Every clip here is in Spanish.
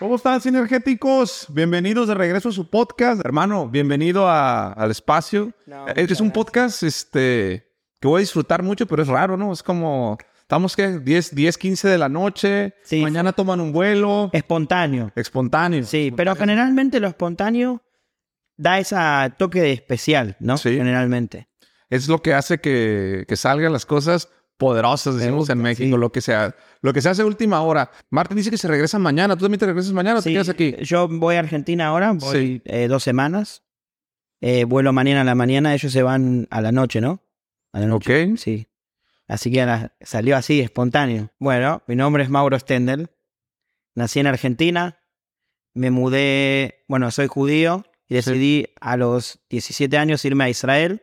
¿Cómo están, sinergéticos? Bienvenidos de regreso a su podcast. Hermano, bienvenido a- al espacio. No, Eh, es un podcast este, que voy a disfrutar mucho, pero es raro, ¿no? Es como, estamos que 10, 10, 15 de la noche, Sí. mañana toman un vuelo, Espontáneo. espontáneo. Sí, pero generalmente lo espontáneo da ese toque de especial, ¿no? Sí. Generalmente. Es lo que hace que, que salgan las cosas poderosas, decimos gusta, en México, sí. lo que sea. Lo que se hace última hora. Martín dice que se regresa mañana. ¿Tú también te regresas mañana o te Sí, quedas aquí? Yo voy a Argentina ahora, voy eh, dos semanas. Eh, vuelo mañana a la mañana, ellos se van a la noche, ¿no? A la noche. Ok. Sí. Así que la- salió así, espontáneo. Bueno, mi nombre es Mauro Stendel. Nací en Argentina. Me mudé, bueno, soy judío y decidí a los 17 años irme a Israel.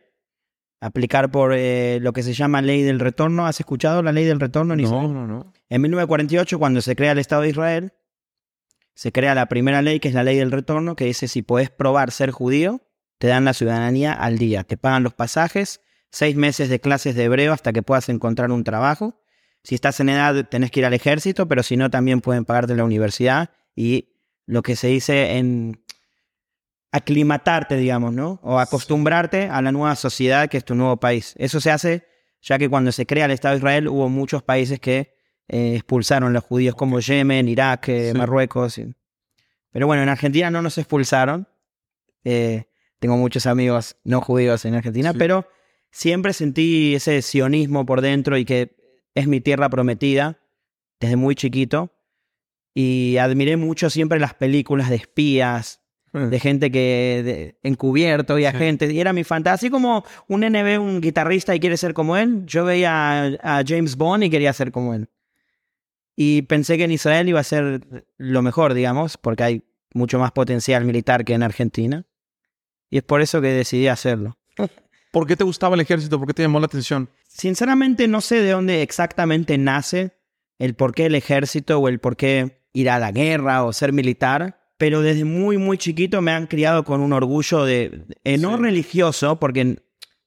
Aplicar por eh, lo que se llama ley del retorno. ¿Has escuchado la ley del retorno en Israel? No, no, no. En 1948, cuando se crea el Estado de Israel, se crea la primera ley, que es la ley del retorno, que dice si podés probar ser judío, te dan la ciudadanía al día. Te pagan los pasajes, seis meses de clases de hebreo hasta que puedas encontrar un trabajo. Si estás en edad, tenés que ir al ejército, pero si no, también pueden pagarte la universidad y lo que se dice en aclimatarte, digamos, ¿no? O acostumbrarte a la nueva sociedad que es tu nuevo país. Eso se hace ya que cuando se crea el Estado de Israel hubo muchos países que eh, expulsaron a los judíos, como Yemen, Irak, eh, Sí. Marruecos. y- Pero bueno, en Argentina no nos expulsaron. Eh, tengo muchos amigos no judíos en Argentina, Sí. pero siempre sentí ese sionismo por dentro y que es mi tierra prometida desde muy chiquito. Y admiré mucho siempre las películas de espías, de gente que de- encubierto y Sí. agentes. Y era mi fantasía. Así como un ve un guitarrista y quiere ser como él, yo veía a, a James Bond y quería ser como él. Y pensé que en Israel iba a ser lo mejor, digamos, porque hay mucho más potencial militar que en Argentina. Y es por eso que decidí hacerlo. ¿Por qué te gustaba el ejército? ¿Por qué te llamó la atención? Sinceramente no sé de dónde exactamente nace el por qué el ejército o el por qué ir a la guerra o ser militar, pero desde muy muy chiquito me han criado con un orgullo de, eh, no Sí. religioso, porque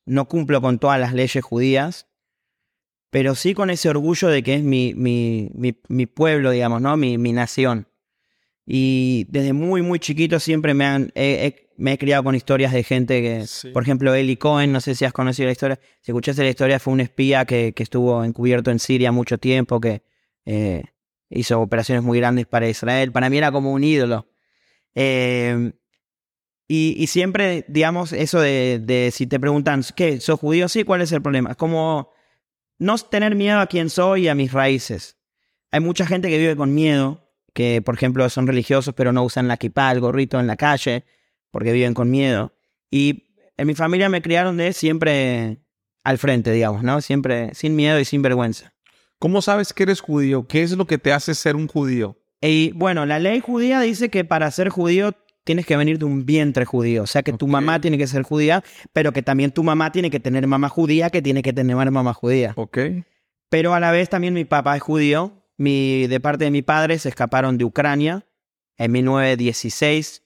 no cumplo con todas las leyes judías, pero sí con ese orgullo de que es mi, mi, mi, mi pueblo, digamos, ¿no? Mi, mi nación. Y desde muy, muy chiquito siempre me, han, he- he- me he criado con historias de gente que, Sí. por ejemplo, Eli Cohen, no sé si has conocido la historia. Si escuchaste la historia, fue un espía que, que estuvo encubierto en Siria mucho tiempo, que eh, hizo operaciones muy grandes para Israel. Para mí era como un ídolo. Eh, y, siempre, digamos, eso de, si te preguntan, ¿qué? ¿Sos judío? Sí, ¿cuál es el problema? Es como no tener miedo a quién soy y a mis raíces. Hay mucha gente que vive con miedo, que por ejemplo son religiosos pero no usan la kippah, el gorrito en la calle, porque viven con miedo. Y en mi familia me criaron de siempre al frente, digamos, ¿no? Siempre sin miedo y sin vergüenza. ¿Cómo sabes que eres judío? ¿Qué es lo que te hace ser un judío? Y bueno, la ley judía dice que para ser judío tienes que venir de un vientre judío. O sea que tu mamá tiene que ser judía, pero que también tu mamá tiene que tener mamá judía, que tiene que tener mamá judía. ¿Ok? Pero a la vez también mi papá es judío. Mi, de parte de mi padre se escaparon de Ucrania en 1916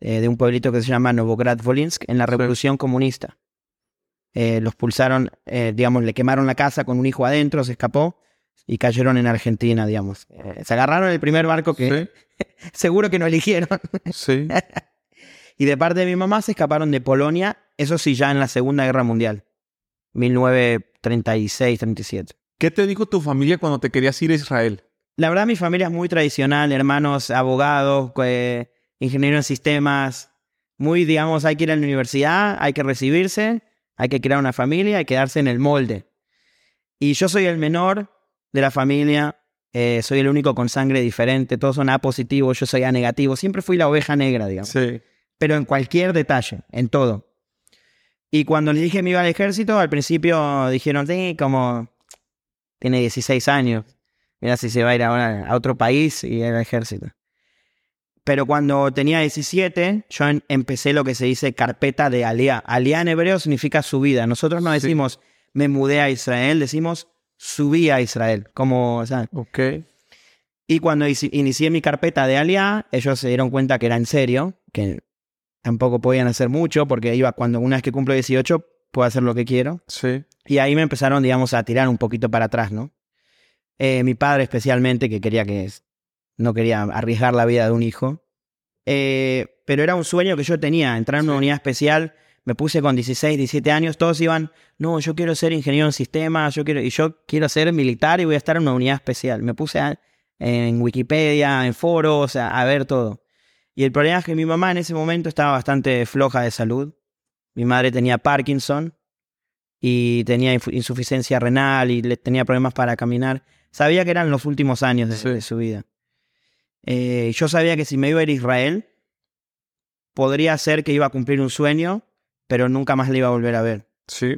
eh, de un pueblito que se llama Novograd-Volinsk en la Sí. Revolución Comunista. Eh, los pulsaron, eh, digamos, le quemaron la casa con un hijo adentro, se escapó y cayeron en Argentina, digamos. Eh, se agarraron el primer barco que seguro que no eligieron. Sí. Y de parte de mi mamá se escaparon de Polonia, eso sí, ya en la Segunda Guerra Mundial, 1936-37. ¿Qué te dijo tu familia cuando te querías ir a Israel? La verdad, mi familia es muy tradicional, hermanos, abogados, eh, ingenieros en sistemas, muy, digamos, hay que ir a la universidad, hay que recibirse, hay que crear una familia, hay que quedarse en el molde. Y yo soy el menor de la familia, eh, soy el único con sangre diferente, todos son A positivos, yo soy A negativo, siempre fui la oveja negra, digamos Sí. pero en cualquier detalle, en todo. Y cuando les dije que me iba al ejército, al principio dijeron, sí, como tiene 16 años, mira si se va a ir ahora a otro país y al ejército. Pero cuando tenía 17, yo en- empecé lo que se dice carpeta de aliá. Aliá en hebreo significa subida. Nosotros no Sí. decimos me mudé a Israel, decimos subí a Israel. Como, o sea, Ok. y cuando inicié mi carpeta de Aliá, ellos se dieron cuenta que era en serio, que tampoco podían hacer mucho, porque iba cuando una vez que cumplo 18, puedo hacer lo que quiero. Sí. Y ahí me empezaron, digamos, a tirar un poquito para atrás, ¿no? Eh, mi padre especialmente, que quería que no quería arriesgar la vida de un hijo. Eh, pero era un sueño que yo tenía, entrar en una Sí. unidad especial. Me puse con 16, 17 años, todos iban, no, yo quiero ser ingeniero en sistemas, yo quiero, y yo quiero ser militar y voy a estar en una unidad especial. Me puse a- en Wikipedia, en foros, a, a ver todo. Y el problema es que mi mamá en ese momento estaba bastante floja de salud. Mi madre tenía Parkinson y tenía insuficiencia renal y le tenía problemas para caminar. Sabía que eran los últimos años de, Sí. de su vida. Eh, yo sabía que si me iba a ir a Israel, podría ser que iba a cumplir un sueño, pero nunca más le iba a volver a ver. Sí.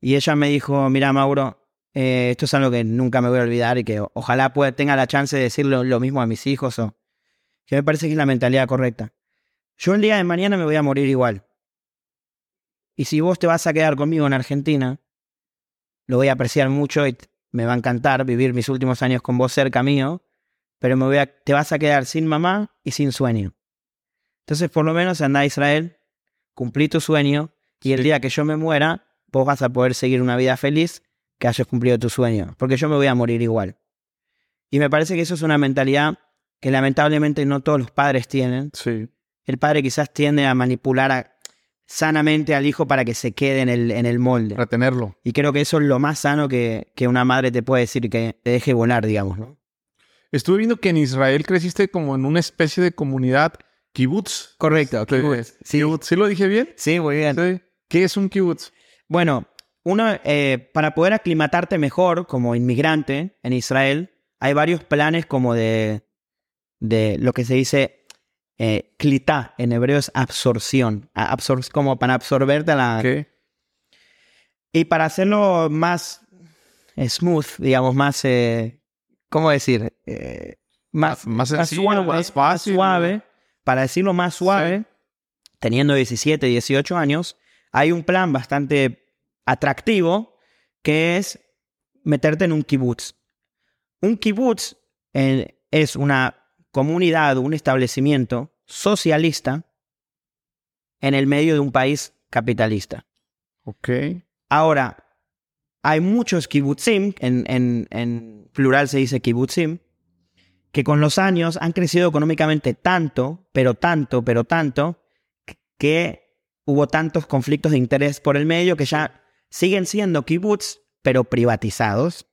Y ella me dijo, mira Mauro, eh, esto es algo que nunca me voy a olvidar y que ojalá pueda, tenga la chance de decirle lo mismo a mis hijos o que me parece que es la mentalidad correcta. Yo el día de mañana me voy a morir igual. Y si vos te vas a quedar conmigo en Argentina, lo voy a apreciar mucho y me va a encantar vivir mis últimos años con vos cerca mío, pero me voy a, te vas a quedar sin mamá y sin sueño. Entonces, por lo menos anda a Israel, cumplí tu sueño y el día que yo me muera, vos vas a poder seguir una vida feliz que hayas cumplido tu sueño, porque yo me voy a morir igual. Y me parece que eso es una mentalidad que lamentablemente no todos los padres tienen. Sí. El padre quizás tiende a manipular a- sanamente al hijo para que se quede en el, en el molde. Retenerlo. Y creo que eso es lo más sano que, que una madre te puede decir, que te deje volar, digamos, ¿no? Estuve viendo que en Israel creciste como en una especie de comunidad kibbutz. Correcto, Sí. Sí, Kibbutz. ¿Sí lo dije bien? sí muy bien. Sí. ¿Qué es un kibbutz? Bueno, uno, eh, para poder aclimatarte mejor como inmigrante en Israel, hay varios planes como de, de lo que se dice eh, klitá, en hebreo es absorción, absor- como para absorberte la... ¿Qué? Y para hacerlo más eh, smooth, digamos, más, eh, ¿cómo decir? Eh, más, Más sencillo, suave, más fácil. suave, para decirlo más suave, teniendo 17, 18 años, hay un plan bastante atractivo que es meterte en un kibutz. Un kibutz eh, es una comunidad, un establecimiento socialista en el medio de un país capitalista. Ok. Ahora, hay muchos kibutzim, en, en- en plural se dice kibutzim, que con los años han crecido económicamente tanto, pero tanto, pero tanto, que hubo tantos conflictos de interés por el medio que ya siguen siendo kibutz, pero privatizados.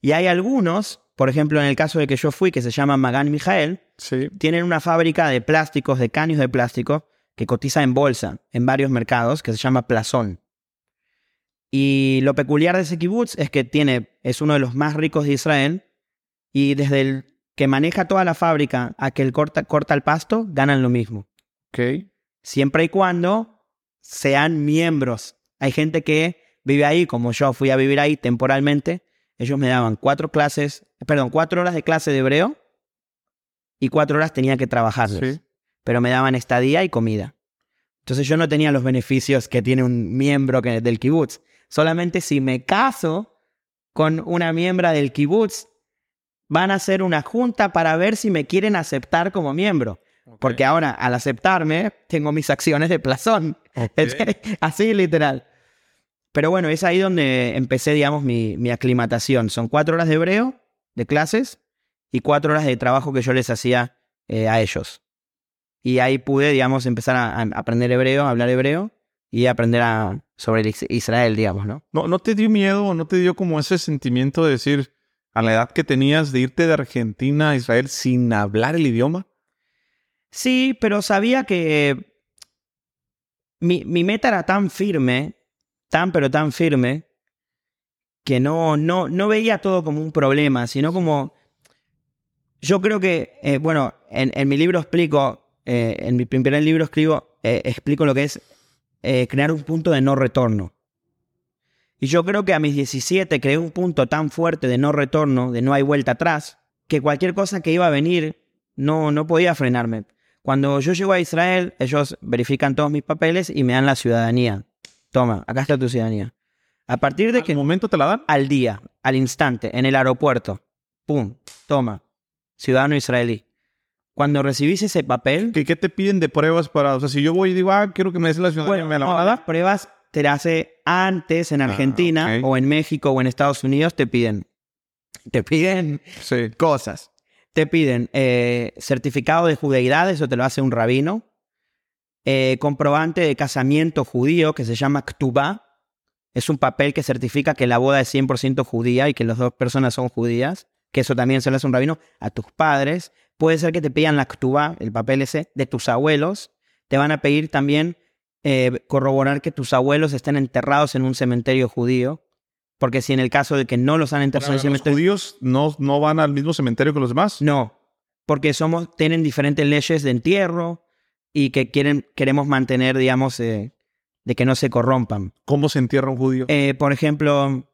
Y hay algunos, por ejemplo, en el caso de que yo fui, que se llama Magan Mijael, Sí. tienen una fábrica de plásticos, de caños de plástico, que cotiza en bolsa en varios mercados, que se llama Plazón. Y lo peculiar de ese kibutz es que tiene, es uno de los más ricos de Israel, y desde el que maneja toda la fábrica a que el corta, corta el pasto, ganan lo mismo. Ok. Siempre y cuando sean miembros. Hay gente que vive ahí, como yo fui a vivir ahí temporalmente. Ellos me daban cuatro clases, perdón, cuatro horas de clase de hebreo y cuatro horas tenía que trabajarles. Sí. Pero me daban estadía y comida. Entonces yo no tenía los beneficios que tiene un miembro que- del kibutz. Solamente si me caso con una miembra del kibutz, van a hacer una junta para ver si me quieren aceptar como miembro. Porque ahora, al aceptarme, tengo mis acciones de plazón. Así literal. Pero bueno, es ahí donde empecé, digamos, mi, mi aclimatación. Son cuatro horas de hebreo, de clases, y cuatro horas de trabajo que yo les hacía eh, a ellos. Y ahí pude, digamos, empezar a, a aprender hebreo, a hablar hebreo, y aprender a, sobre el Is- Israel, digamos, ¿no? ¿No, ¿No te dio miedo o no te dio como ese sentimiento de decir, a la edad que tenías, de irte de Argentina a Israel sin hablar el idioma? Sí, pero sabía que mi, mi meta era tan firme, tan pero tan firme, que no, no, no veía todo como un problema, sino como... Yo creo que, eh, bueno, en, en mi libro explico, eh, en mi primer libro escribo, eh, explico lo que es eh, crear un punto de no retorno. Y yo creo que a mis 17 creé un punto tan fuerte de no retorno, de no hay vuelta atrás, que cualquier cosa que iba a venir no, no podía frenarme. Cuando yo llego a Israel, ellos verifican todos mis papeles y me dan la ciudadanía. Toma, acá está tu ciudadanía. A partir de ¿En qué que momento te la dan? al día, al instante, en el aeropuerto, pum, toma, ciudadano israelí. Cuando recibís ese papel, ¿Qué, qué te piden de pruebas para...? O sea, si yo voy y digo, ah, quiero que me des la ciudadanía, bueno, ¿me la no, van a las dar? pruebas te las hace antes en Ah, Argentina o en México o en Estados Unidos, te piden, te piden Sí. cosas. te piden eh, certificado de judeidad, eso te lo hace un rabino, eh, comprobante de casamiento judío que se llama Ktubá, es un papel que certifica que la boda es 100% judía y que las dos personas son judías, que eso también se lo hace un rabino a tus padres. Puede ser que te pidan la Ktubá, el papel ese, de tus abuelos. Te van a pedir también eh, corroborar que tus abuelos estén enterrados en un cementerio judío. Porque si en el caso de que no los han enterrado en ¿Los cementerio... judíos no, no van al mismo cementerio que los demás? No, porque somos, tienen diferentes leyes de entierro y que quieren, queremos mantener, digamos, eh, de que no se corrompan. ¿Cómo se entierra un judío? Eh, por ejemplo,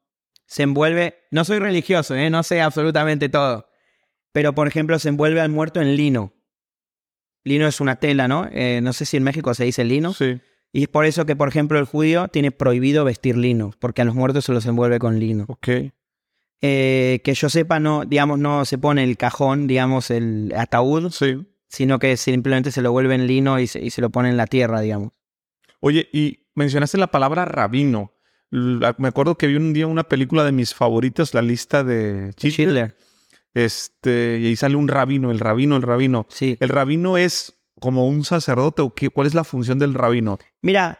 se envuelve, no soy religioso, eh, no sé absolutamente todo, pero por ejemplo se envuelve al muerto en lino. Lino es una tela, ¿no? Eh, no sé si en México se dice lino. sí. Y es por eso que, por ejemplo, el judío tiene prohibido vestir lino, porque a los muertos se los envuelve con lino. Ok. Eh, que yo sepa, no, digamos, no se pone el cajón, digamos, el ataúd, Sí. sino que simplemente se lo vuelve en lino y se, y se lo pone en la tierra, digamos. Oye, y mencionaste la palabra rabino. La- me acuerdo que vi un día una película de mis favoritas, la lista de Schindler. Schindler, Este, y ahí sale un rabino, el rabino, el rabino. sí. ¿El rabino es como un sacerdote o qué? ¿Cuál es la función del rabino? Mira,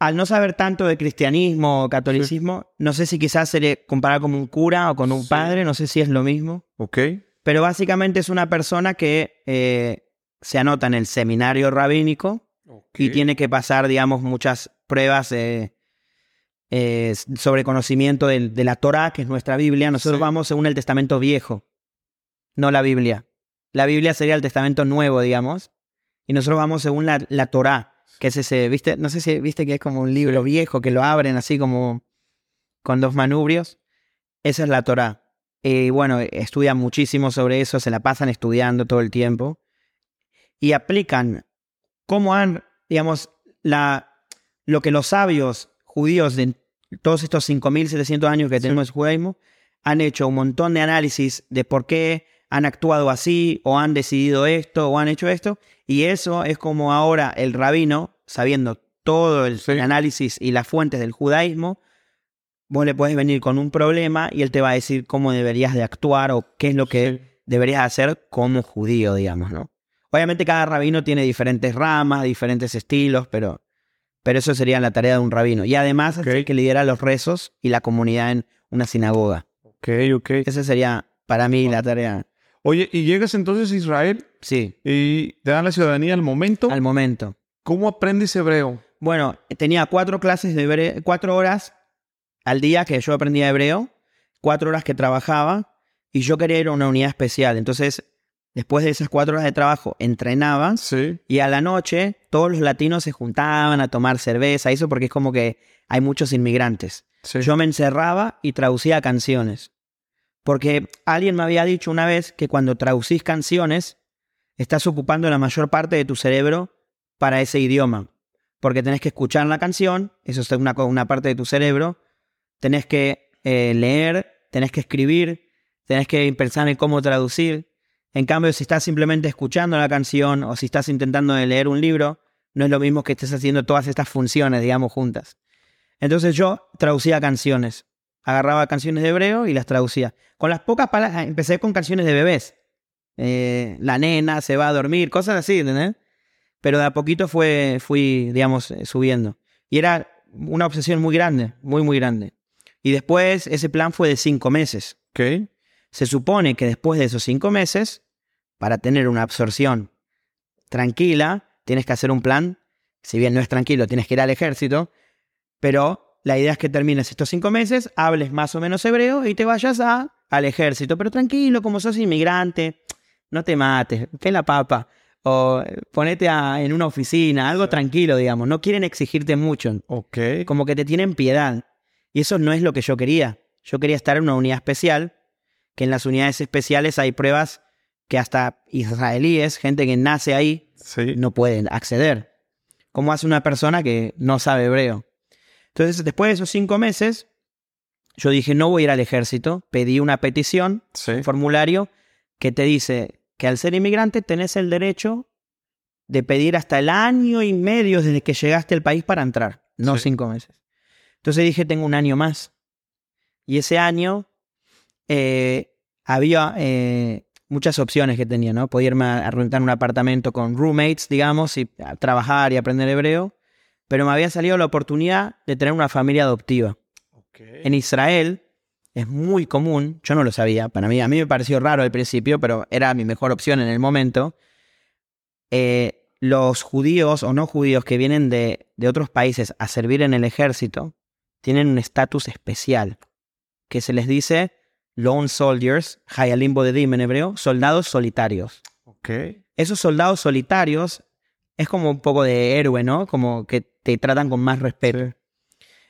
al no saber tanto de cristianismo o catolicismo, no sé si quizás se le compara como un cura o con un Sí. padre, no sé si es lo mismo, ¿Ok? pero básicamente es una persona que eh, se anota en el seminario rabínico y tiene que pasar, digamos, muchas pruebas eh, eh, sobre conocimiento de, la Torá, que es nuestra Biblia. Nosotros Sí. vamos según el Testamento Viejo, no la Biblia. La Biblia sería el Testamento Nuevo, digamos, y nosotros vamos según la, la Torá, que es ese, ¿viste? No sé si viste que es como un libro viejo que lo abren así como con dos manubrios. Esa es la Torá. Y bueno, estudian muchísimo sobre eso, se la pasan estudiando todo el tiempo y aplican cómo han, digamos, la, lo que los sabios judíos de todos estos 5.700 años que Sí. tenemos de judaísmo han hecho un montón de análisis de por qué han actuado así o han decidido esto o han hecho esto y eso es como ahora el rabino, sabiendo todo el Sí. análisis y las fuentes del judaísmo, vos le puedes venir con un problema y él te va a decir cómo deberías de actuar o qué es lo que Sí. deberías hacer como judío, digamos, ¿no? Obviamente cada rabino tiene diferentes ramas, diferentes estilos, pero, pero eso sería la tarea de un rabino. Y además es Ok. el que lidera los rezos y la comunidad en una sinagoga. Ok, ok. Esa sería para mí la tarea. Oye, y llegas entonces a Israel Sí, y te dan la ciudadanía al momento. al momento. ¿Cómo aprendes hebreo? Bueno, tenía cuatro clases de hebreo, cuatro horas al día que yo aprendía hebreo, cuatro horas que trabajaba y yo quería ir a una unidad especial. Entonces, después de esas cuatro horas de trabajo, entrenaba Sí. y a la noche todos los latinos se juntaban a tomar cerveza, eso porque es como que hay muchos inmigrantes. sí. Yo me encerraba y traducía canciones. Porque alguien me había dicho una vez que cuando traducís canciones, estás ocupando la mayor parte de tu cerebro para ese idioma. Porque tenés que escuchar la canción, eso es una, una parte de tu cerebro, tenés que eh, leer, tenés que escribir, tenés que pensar en cómo traducir. En cambio, si estás simplemente escuchando la canción o si estás intentando leer un libro, no es lo mismo que estés haciendo todas estas funciones, digamos, juntas. Entonces yo traducía canciones. Agarraba canciones de hebreo y las traducía. Con las pocas palabras, empecé con canciones de bebés. Eh, la nena se va a dormir, cosas así, ¿entendés? Pero de a poquito fue, fui, digamos, eh, subiendo. Y era una obsesión muy grande, muy, muy grande. Y después ese plan fue de cinco meses. Ok. Se supone que después de esos cinco meses, para tener una absorción tranquila, tienes que hacer un plan. Si bien no es tranquilo, tienes que ir al ejército. Pero la idea es que termines estos cinco meses, hables más o menos hebreo y te vayas a, al ejército. Pero tranquilo, como sos inmigrante, no te mates, que la papa. O ponete a- en una oficina, algo tranquilo, digamos. No quieren exigirte mucho Ok. como que te tienen piedad. Y eso no es lo que yo quería. Yo quería estar en una unidad especial, que en las unidades especiales hay pruebas que hasta israelíes, gente que nace ahí, Sí. no pueden acceder. ¿Cómo hace una persona que no sabe hebreo? Entonces, después de esos cinco meses, yo dije, no voy a ir al ejército. Pedí una petición, Sí. un formulario, que te dice que al ser inmigrante tenés el derecho de pedir hasta el año y medio desde que llegaste al país para entrar, no Sí. cinco meses. Entonces dije, tengo un año más. Y ese año eh, había, eh, muchas opciones que tenía, ¿no? Podía irme a, a rentar un apartamento con roommates, digamos, y a trabajar y aprender hebreo, pero me había salido la oportunidad de tener una familia adoptiva. En Israel es muy común, yo no lo sabía, para mí, a mí me pareció raro al principio, pero era mi mejor opción en el momento. Eh, los judíos o no judíos que vienen de, de otros países a servir en el ejército tienen un estatus especial que se les dice lone soldiers, hayalim bodedim en hebreo, soldados solitarios. Ok. Esos soldados solitarios es como un poco de héroe, ¿no? Como que te tratan con más respeto.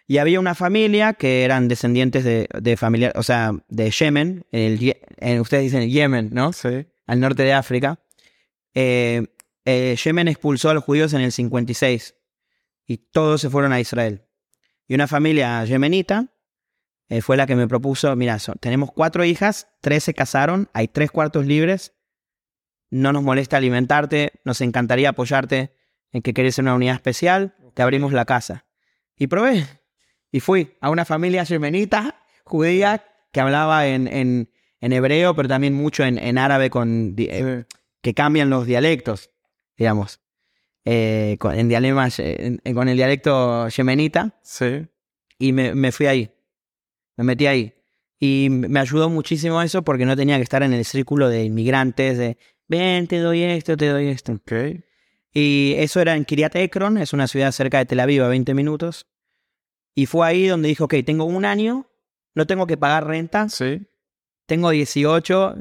Y había una familia que eran descendientes de, de familia, o sea, de Yemen, el eh, ustedes dicen Yemen, ¿no? Sí. Al norte de África. Eh, eh, Yemen expulsó a los judíos en el 56 y todos se fueron a Israel. Y una familia yemenita eh, fue la que me propuso, mira, so- tenemos cuatro hijas, tres se casaron, hay tres cuartos libres, no nos molesta alimentarte, nos encantaría apoyarte en que querés una unidad especial, te abrimos la casa. Y probé. Y fui a una familia yemenita, judía, que hablaba en, en, en hebreo, pero también mucho en, en árabe, con, eh, que cambian los dialectos, digamos. Eh, con, en dialema- en- en- con el dialecto yemenita, Sí. y me, me fui ahí. Me metí ahí. Y me ayudó muchísimo eso porque no tenía que estar en el círculo de inmigrantes, de ven, te doy esto, te doy esto. Ok. Y eso era en Kiryat Ekron, es una ciudad cerca de Tel Aviv, a 20 minutos. Y fue ahí donde dijo, ok, tengo un año, no tengo que pagar renta, Sí. tengo 18,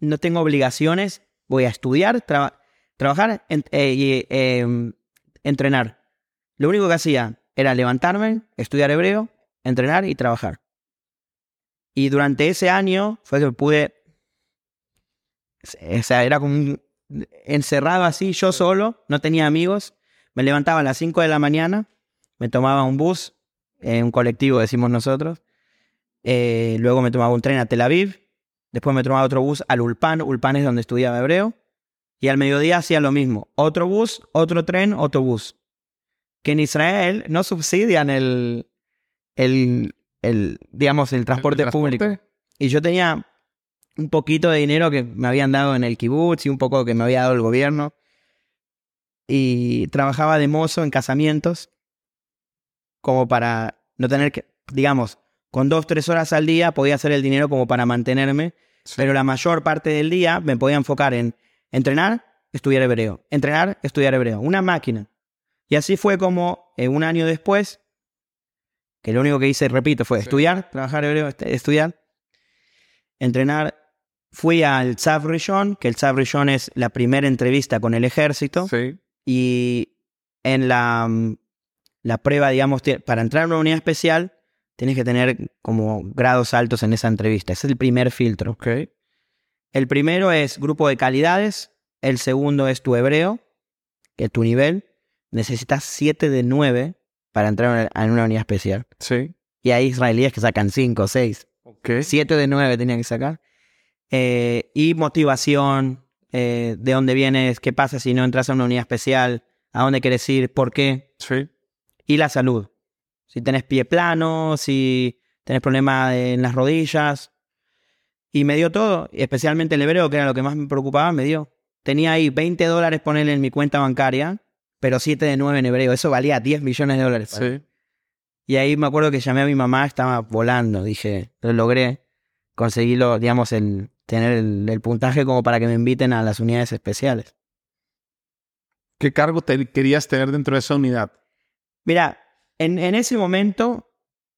no tengo obligaciones, voy a estudiar, traba- trabajar eh, y eh, entrenar. Lo único que hacía era levantarme, estudiar hebreo, entrenar y trabajar. Y durante ese año fue que pude, o sea, era como un- encerrado así, yo solo, no tenía amigos, me levantaba a las 5 de la mañana, me tomaba un bus, eh, un colectivo decimos nosotros, eh, luego me tomaba un tren a Tel Aviv. Después me tomaba otro bus al Ulpan. Ulpan es donde estudiaba hebreo. Y al mediodía hacía lo mismo. Otro bus, otro tren, otro bus. Que en Israel no subsidian el, el, el digamos, el transporte, público. Y yo tenía un poquito de dinero que me habían dado en el kibutz y un poco que me había dado el gobierno. Y trabajaba de mozo en casamientos como para no tener que, digamos, con dos, tres horas al día podía hacer el dinero como para mantenerme, Sí. pero la mayor parte del día me podía enfocar en entrenar, estudiar hebreo, entrenar, estudiar hebreo, una máquina. Y así fue como eh, un año después, que lo único que hice, repito, fue Sí. estudiar, trabajar hebreo, est- estudiar, entrenar. Fui al Tzav Rishon, que el Tzav Rishon es la primera entrevista con el ejército. Sí. Y en la, mm, la prueba, digamos, para entrar a una unidad especial, tienes que tener como grados altos en esa entrevista. Ese es el primer filtro. Ok. El primero es grupo de calidades. El segundo es tu hebreo, que es tu nivel. Necesitas 7 de 9 para entrar a una unidad especial. Sí. Y hay israelíes que sacan 5 o 6. Ok. 7 de 9 tenía que sacar. Eh, y motivación, eh, de dónde vienes, qué pasa si no entras a una unidad especial, a dónde quieres ir, por qué. Sí. Y la salud. Si tenés pie plano, si tenés problemas en las rodillas. Y me dio todo, especialmente el hebreo, que era lo que más me preocupaba, me dio. Tenía ahí 20 dólares ponerle en mi cuenta bancaria, pero 7 de 9 en hebreo. Eso valía 10 millones de dólares. Sí. Y ahí me acuerdo que llamé a mi mamá, estaba volando. Dije, lo logré. Conseguirlo, digamos, el, tener el, el puntaje como para que me inviten a las unidades especiales. ¿Qué cargo te querías tener dentro de esa unidad? Mira, en, en ese momento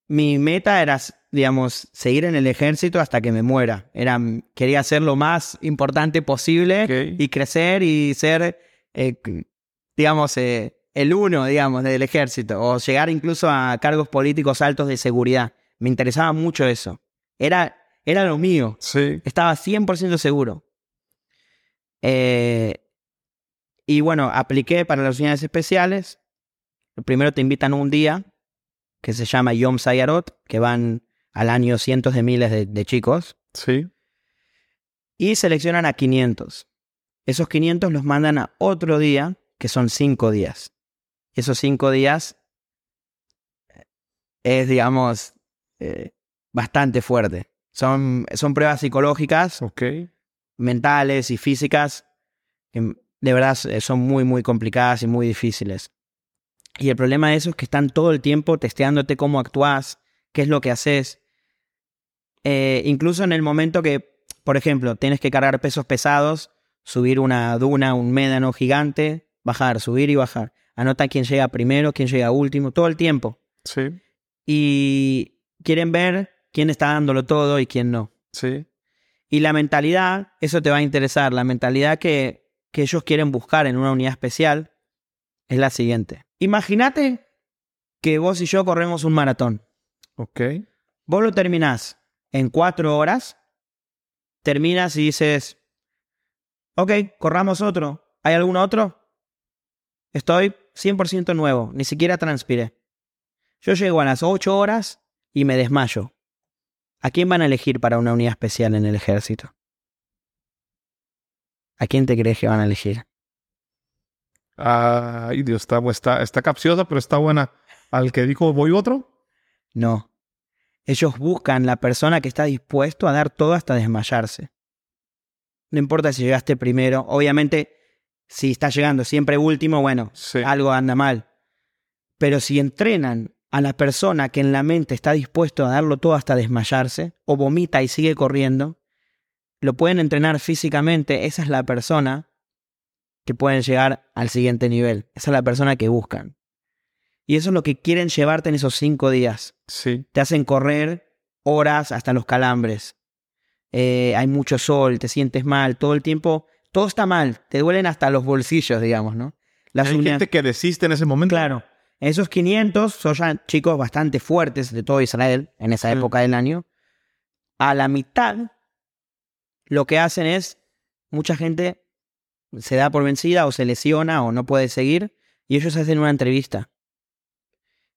mi meta era, digamos, seguir en el ejército hasta que me muera. Era, quería ser lo más importante posible y crecer y ser, eh, digamos, eh, el uno, digamos, del ejército. O llegar incluso a cargos políticos altos de seguridad. Me interesaba mucho eso. Era, era lo mío. Sí. Estaba 100% seguro. Eh, y bueno, apliqué para las unidades especiales. Primero te invitan un día que se llama Yom Sayarot, que van al año cientos de miles de, de chicos, Sí. y seleccionan a 500. Esos 500 los mandan a otro día, que son cinco días. Esos cinco días eh, es, digamos, eh, bastante fuerte. Son, son pruebas psicológicas mentales y físicas que de verdad son muy, muy complicadas y muy difíciles. Y el problema de eso es que están todo el tiempo testeándote cómo actúas, qué es lo que haces. Eh, incluso en el momento que, por ejemplo, tienes que cargar pesos pesados, subir una duna, un médano gigante, bajar, subir y bajar. Anota quién llega primero, quién llega último, todo el tiempo. Sí. Y quieren ver quién está dándolo todo y quién no. Sí. Y la mentalidad, eso te va a interesar, la mentalidad que, que ellos quieren buscar en una unidad especial es la siguiente. Imagínate que vos y yo corremos un maratón. Ok. Vos lo terminás en cuatro horas, terminas y dices, ok, corramos otro. ¿Hay algún otro? Estoy 100% nuevo, ni siquiera transpiré. Yo llego a las ocho horas y me desmayo. ¿A quién van a elegir para una unidad especial en el ejército? ¿A quién te crees que van a elegir? Ay, Dios, está, está, está capciosa, pero está buena. ¿Al que dijo voy otro? No. Ellos buscan la persona que está dispuesto a dar todo hasta desmayarse. No importa si llegaste primero. Obviamente, si estás llegando siempre último, bueno, Sí. algo anda mal. Pero si entrenan a la persona que en la mente está dispuesto a darlo todo hasta desmayarse, o vomita y sigue corriendo, lo pueden entrenar físicamente, esa es la persona que pueden llegar al siguiente nivel. Esa es la persona que buscan. Y eso es lo que quieren llevarte en esos cinco días. Sí. Te hacen correr horas hasta los calambres. Eh, hay mucho sol, te sientes mal, todo el tiempo, todo está mal, te duelen hasta los bolsillos, digamos, ¿no? Las Hay uñas- gente que desiste en ese momento. Claro. Esos 500 son ya chicos bastante fuertes de todo Israel en esa Sí. época del año. A la mitad, lo que hacen es, mucha gente se da por vencida o se lesiona o no puede seguir y ellos hacen una entrevista.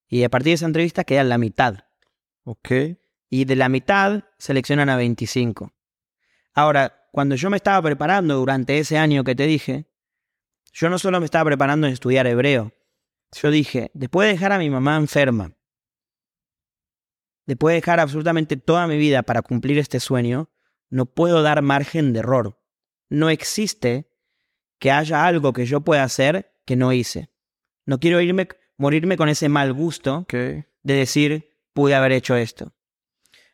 Y a partir de esa entrevista quedan la mitad. Ok. Y de la mitad seleccionan a 25. Ahora, cuando yo me estaba preparando durante ese año que te dije, yo no solo me estaba preparando en estudiar hebreo. Yo dije, después de dejar a mi mamá enferma, después de dejar absolutamente toda mi vida para cumplir este sueño, no puedo dar margen de error. No existe que haya algo que yo pueda hacer que no hice. No quiero irme, morirme con ese mal gusto de decir, pude haber hecho esto.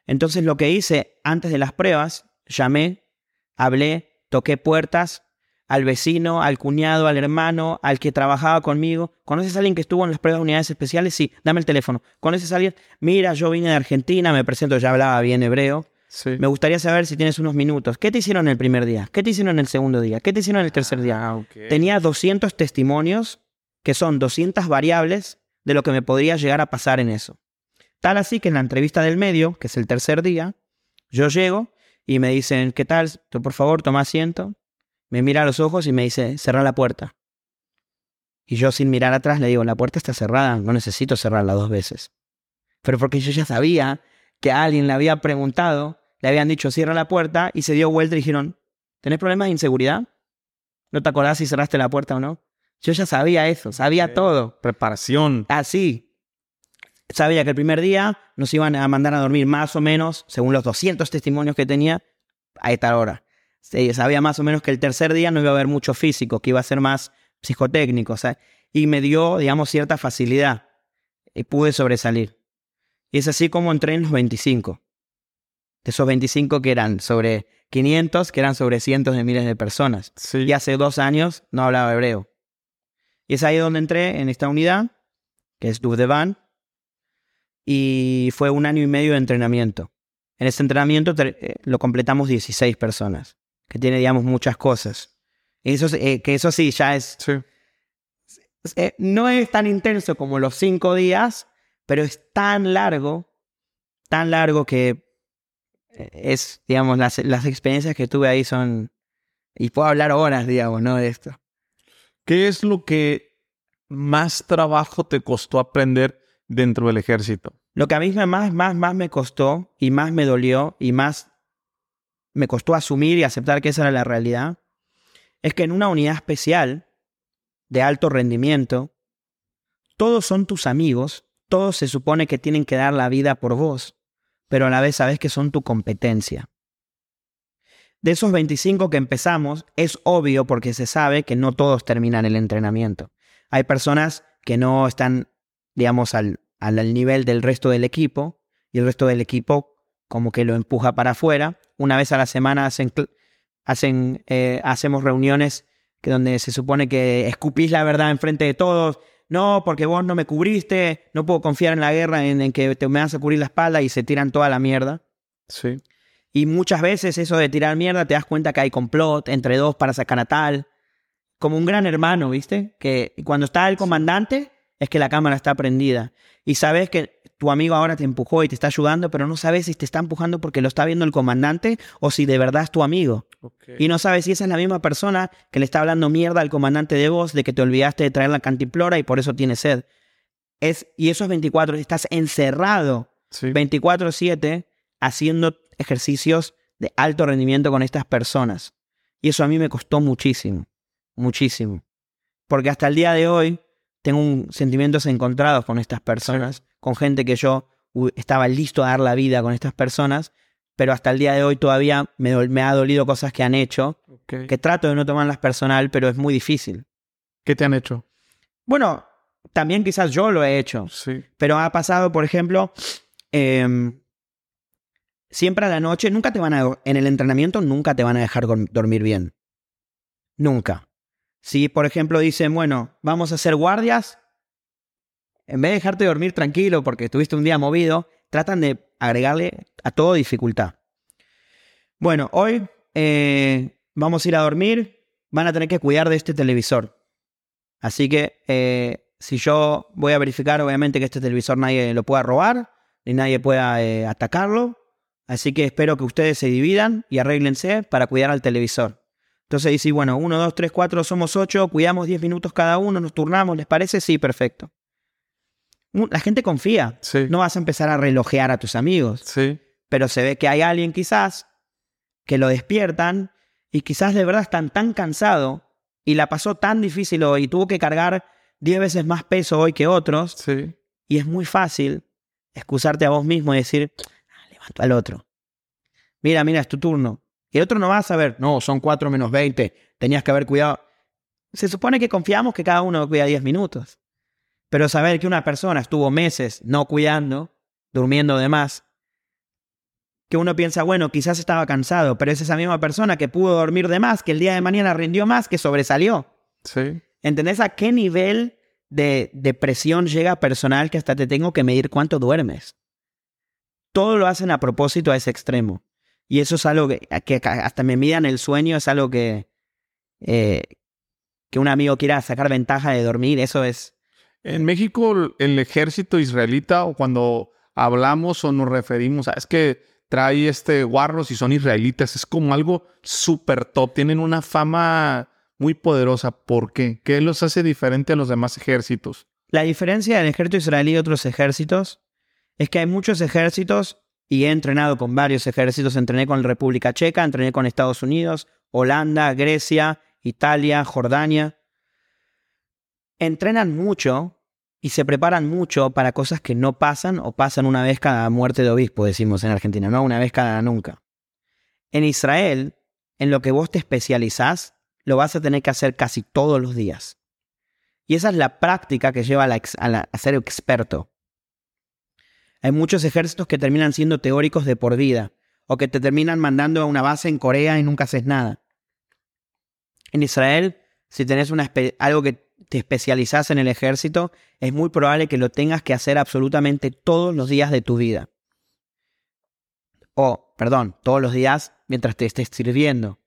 Entonces lo que hice antes de las pruebas, llamé, hablé, toqué puertas al vecino, al cuñado, al hermano, al que trabajaba conmigo. ¿Conoces a alguien que estuvo en las pruebas de unidades especiales? Sí, dame el teléfono. ¿Conoces a alguien? Mira, yo vine de Argentina, me presento, ya hablaba bien hebreo. Sí. Me gustaría saber si tienes unos minutos. ¿Qué te hicieron el primer día? ¿Qué te hicieron el segundo día? ¿Qué te hicieron el tercer día? Ah. Tenía 200 testimonios, que son 200 variables de lo que me podría llegar a pasar en eso. Tal así que en la entrevista del medio, que es el tercer día, yo llego y me dicen, ¿qué tal? Tú, Por favor, toma asiento. Me mira a los ojos y me dice, cerra la puerta. Y yo sin mirar atrás le digo, la puerta está cerrada, no necesito cerrarla dos veces. Pero porque yo ya sabía que a alguien le había preguntado, le habían dicho, cierra la puerta, y se dio vuelta y dijeron, ¿tenés problemas de inseguridad? ¿No te acordás si cerraste la puerta o no? Yo ya sabía eso, sabía todo. Preparación. Así. Sabía que el primer día nos iban a mandar a dormir más o menos, según los 200 testimonios que tenía, a esta hora. Sabía más o menos que el tercer día no iba a haber mucho físico, que iba a ser más psicotécnico. ¿sabes? Y me dio, digamos, cierta facilidad. Y pude sobresalir. Y es así como entré en los 25. De esos 25 que eran sobre 500, que eran sobre cientos de miles de personas Sí. y hace dos años no hablaba hebreo. Y es ahí donde entré en esta unidad, que es Duvdevan, y fue un año y medio de entrenamiento. En ese entrenamiento eh, lo completamos 16 personas, que tiene, digamos, muchas cosas. Eso, eh, que eso sí, ya es... Sí. eh, no es tan intenso como los cinco días, pero es tan largo, tan largo que eh, es, digamos, las, las experiencias que tuve ahí son... Y puedo hablar horas, digamos, ¿no? De esto. ¿Qué es lo que más trabajo te costó aprender dentro del ejército? Lo que a mí me- más, más, más me costó y más me dolió y más me costó asumir y aceptar que esa era la realidad, es que en una unidad especial de alto rendimiento, todos son tus amigos, todos se supone que tienen que dar la vida por vos, pero a la vez sabes que son tu competencia. de esos 25 que empezamos, es obvio porque se sabe que no todos terminan el entrenamiento. Hay personas que no están, digamos, al, al nivel del resto del equipo y el resto del equipo como que lo empuja para afuera. Una vez a la semana hacen, hacen, eh, hacemos reuniones que donde se supone que escupís la verdad enfrente de todos. No, porque vos no me cubriste, no puedo confiar en la guerra, en, que te me vas a cubrir la espalda y se tiran toda la mierda. Sí. Y muchas veces eso de tirar mierda te das cuenta que hay complot entre dos para sacar a tal. Como un gran hermano, ¿viste? Que cuando está el comandante es que la cámara está prendida. Y sabes que tu amigo ahora te empujó y te está ayudando, pero no sabes si te está empujando porque lo está viendo el comandante o si de verdad es tu amigo. Y no sabes si esa es la misma persona que le está hablando mierda al comandante de voz de que te olvidaste de traer la cantimplora y por eso tiene sed. Es, y esos 24, estás encerrado 24/7 haciendo ejercicios de alto rendimiento con estas personas. Y eso a mí me costó muchísimo, muchísimo. Porque hasta el día de hoy tengo sentimientos encontrados con estas personas con gente que yo estaba listo a dar la vida con estas personas, pero hasta el día de hoy todavía me, me ha dolido cosas que han hecho, que trato de no tomarlas personal, pero es muy difícil. ¿Qué te han hecho? Bueno, también quizás yo lo he hecho, sí. pero ha pasado, por ejemplo, em, siempre a la noche, nunca te van a, en el entrenamiento nunca te van a dejar dormir bien. Nunca. Si, por ejemplo, dicen, bueno, vamos a hacer guardias, en vez de dejarte dormir tranquilo porque tuviste un día movido, tratan de agregarle a todo dificultad. Bueno, hoy eh, vamos a ir a dormir, van a tener que cuidar de este televisor. Así que eh, si yo voy a verificar, obviamente que este televisor nadie lo pueda robar, ni nadie pueda eh, atacarlo. Así que espero que ustedes se dividan y arréglense para cuidar al televisor. Entonces dice, bueno, uno, dos, tres, cuatro, somos ocho, cuidamos diez minutos cada uno, nos turnamos, ¿les parece? Sí, perfecto. La gente confía. No vas a empezar a relojear a tus amigos. Sí. Pero se ve que hay alguien quizás que lo despiertan y quizás de verdad están tan cansado y la pasó tan difícil hoy y tuvo que cargar 10 veces más peso hoy que otros. Sí. Y es muy fácil excusarte a vos mismo y decir, ah, levanto al otro. Mira, mira, es tu turno. Y el otro no va a saber, no, son 4 menos 20, tenías que haber cuidado. Se supone que confiamos que cada uno cuida 10 minutos. Pero saber que una persona estuvo meses no cuidando, durmiendo de más, que uno piensa, bueno, quizás estaba cansado, pero es esa misma persona que pudo dormir de más, que el día de mañana rindió más, que sobresalió. Sí. ¿Entendés a qué nivel de depresión llega personal que hasta te tengo que medir cuánto duermes? Todo lo hacen a propósito a ese extremo. Y eso es algo que, hasta me midan el sueño, es algo que, eh, que un amigo quiera sacar ventaja de dormir, eso es, en México, el ejército israelita, o cuando hablamos o nos referimos a, es que trae este guarros y son israelitas, es como algo súper top, tienen una fama muy poderosa. ¿Por qué? ¿Qué los hace diferente a los demás ejércitos? La diferencia del ejército israelí y otros ejércitos es que hay muchos ejércitos y he entrenado con varios ejércitos, entrené con la República Checa, entrené con Estados Unidos, Holanda, Grecia, Italia, Jordania entrenan mucho y se preparan mucho para cosas que no pasan o pasan una vez cada muerte de obispo, decimos en Argentina, no una vez cada nunca. En Israel, en lo que vos te especializás, lo vas a tener que hacer casi todos los días. Y esa es la práctica que lleva a, ser experto. Hay muchos ejércitos que terminan siendo teóricos de por vida, o que te terminan mandando a una base en Corea y nunca haces nada. En Israel, si tenés algo que te especializas en el ejército, es muy probable que lo tengas que hacer absolutamente todos los días de tu vida. O, perdón, todos los días mientras te estés sirviendo.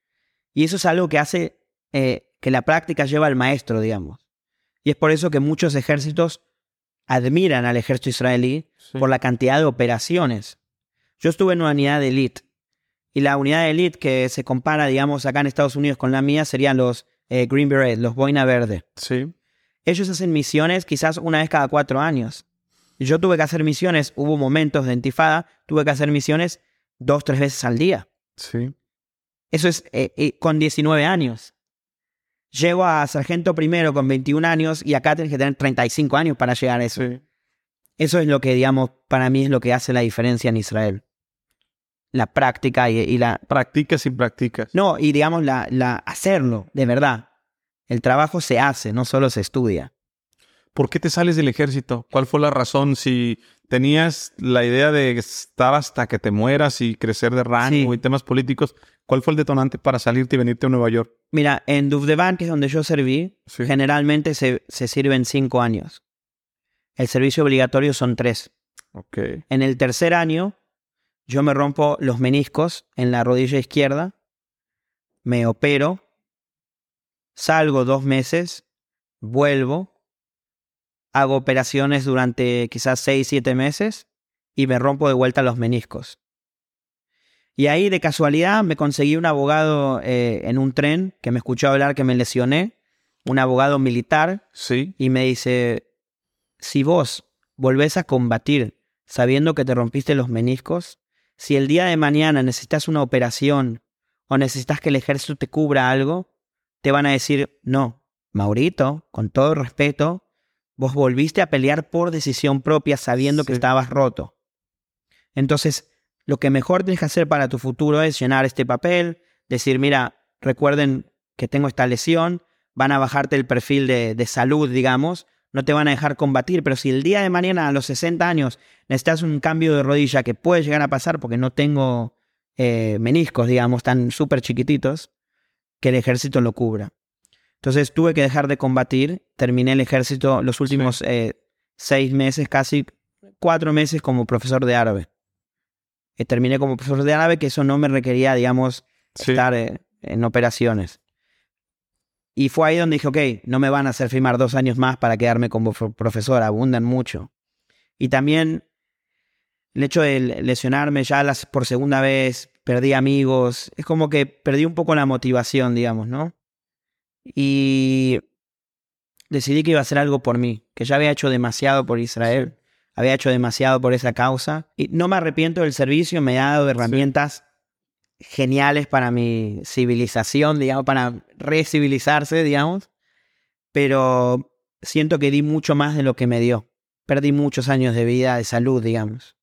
Y eso es algo que hace eh, que la práctica lleva al maestro, digamos. Y es por eso que muchos ejércitos admiran al ejército israelí por la cantidad de operaciones. Yo estuve en una unidad de elite. Y la unidad de elite que se compara, digamos, acá en Estados Unidos con la mía serían los eh, Green Beret, los Boina Verde. Sí. Ellos hacen misiones quizás una vez cada cuatro años. Yo tuve que hacer misiones, hubo momentos de intifada, tuve que hacer misiones dos, tres veces al día. Sí. Eso es eh, eh, con 19 años. Llego a sargento primero con 21 años y acá tienes que tener 35 años para llegar a eso. Eso es lo que, digamos, para mí es lo que hace la diferencia en Israel. la práctica y, y la... Practicas y practicas. No, y digamos, la, la hacerlo, de verdad. El trabajo se hace, no solo se estudia. ¿Por qué te sales del ejército? ¿Cuál fue la razón? Si tenías la idea de estar hasta que te mueras y crecer de rango Sí. y temas políticos, ¿cuál fue el detonante para salirte y venirte a Nueva York? Mira, en Duvdevan, que es donde yo serví, Sí. generalmente se, se sirven cinco años. El servicio obligatorio son tres. Ok. En el tercer año, yo me rompo los meniscos en la rodilla izquierda, me opero, salgo dos meses, vuelvo, hago operaciones durante quizás seis, siete meses y me rompo de vuelta los meniscos. Y ahí de casualidad me conseguí un abogado eh, en un tren que me escuchó hablar que me lesioné, un abogado militar, Sí. y me dice, si vos volvés a combatir sabiendo que te rompiste los meniscos, si el día de mañana necesitas una operación o necesitas que el ejército te cubra algo, te van a decir, no, Maurito, con todo respeto, vos volviste a pelear por decisión propia sabiendo que estabas roto. Entonces, lo que mejor tienes que hacer para tu futuro es llenar este papel, decir, mira, recuerden que tengo esta lesión, van a bajarte el perfil de, de salud, digamos, no te van a dejar combatir, pero si el día de mañana a los 60 años necesitas un cambio de rodilla que puede llegar a pasar porque no tengo eh, meniscos, digamos, tan súper chiquititos, que el ejército lo cubra. Entonces tuve que dejar de combatir, terminé el ejército los últimos eh, seis meses, casi cuatro meses como profesor de árabe. Eh, terminé como profesor de árabe, que eso no me requería, digamos, Sí. estar eh, en operaciones. Y fue ahí donde dije, ok, no me van a hacer firmar dos años más para quedarme como pro- profesor, abundan mucho. Y también el hecho de lesionarme ya las, por segunda vez, perdí amigos, es como que perdí un poco la motivación, digamos, ¿no? Y decidí que iba a hacer algo por mí, que ya había hecho demasiado por Israel, había hecho demasiado por esa causa. Y no me arrepiento del servicio, me ha dado herramientas geniales para mi civilización, digamos, para recivilizarse, digamos. Pero siento que di mucho más de lo que me dio. Perdí muchos años de vida, de salud, digamos.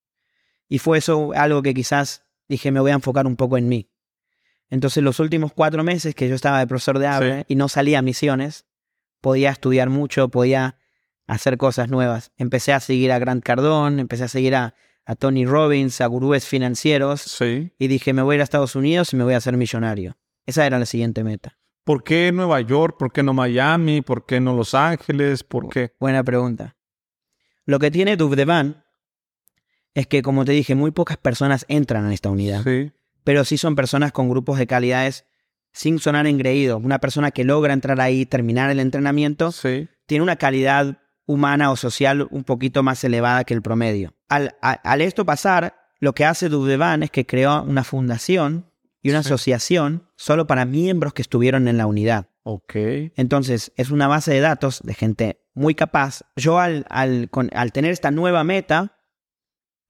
Y fue eso algo que quizás dije, me voy a enfocar un poco en mí. Entonces los últimos cuatro meses que yo estaba de profesor de Sí. y no salía a misiones, podía estudiar mucho, podía hacer cosas nuevas. Empecé a seguir a Grant Cardone, empecé a seguir a, a Tony Robbins, a gurúes financieros, Sí. y dije, me voy a ir a Estados Unidos y me voy a hacer millonario. Esa era la siguiente meta. ¿Por qué Nueva York? ¿Por qué no Miami? ¿Por qué no Los Ángeles? ¿Por qué? Buena pregunta. Lo que tiene Duvdevan es que, como te dije, muy pocas personas entran a esta unidad. Sí. Pero sí son personas con grupos de calidades sin sonar engreído. Una persona que logra entrar ahí, terminar el entrenamiento, Sí. tiene una calidad humana o social un poquito más elevada que el promedio. Al, a- al esto pasar, lo que hace Dubdevan es que creó una fundación y una Sí. asociación solo para miembros que estuvieron en la unidad. Ok. Entonces, es una base de datos de gente muy capaz. Yo al, al, con- al tener esta nueva meta,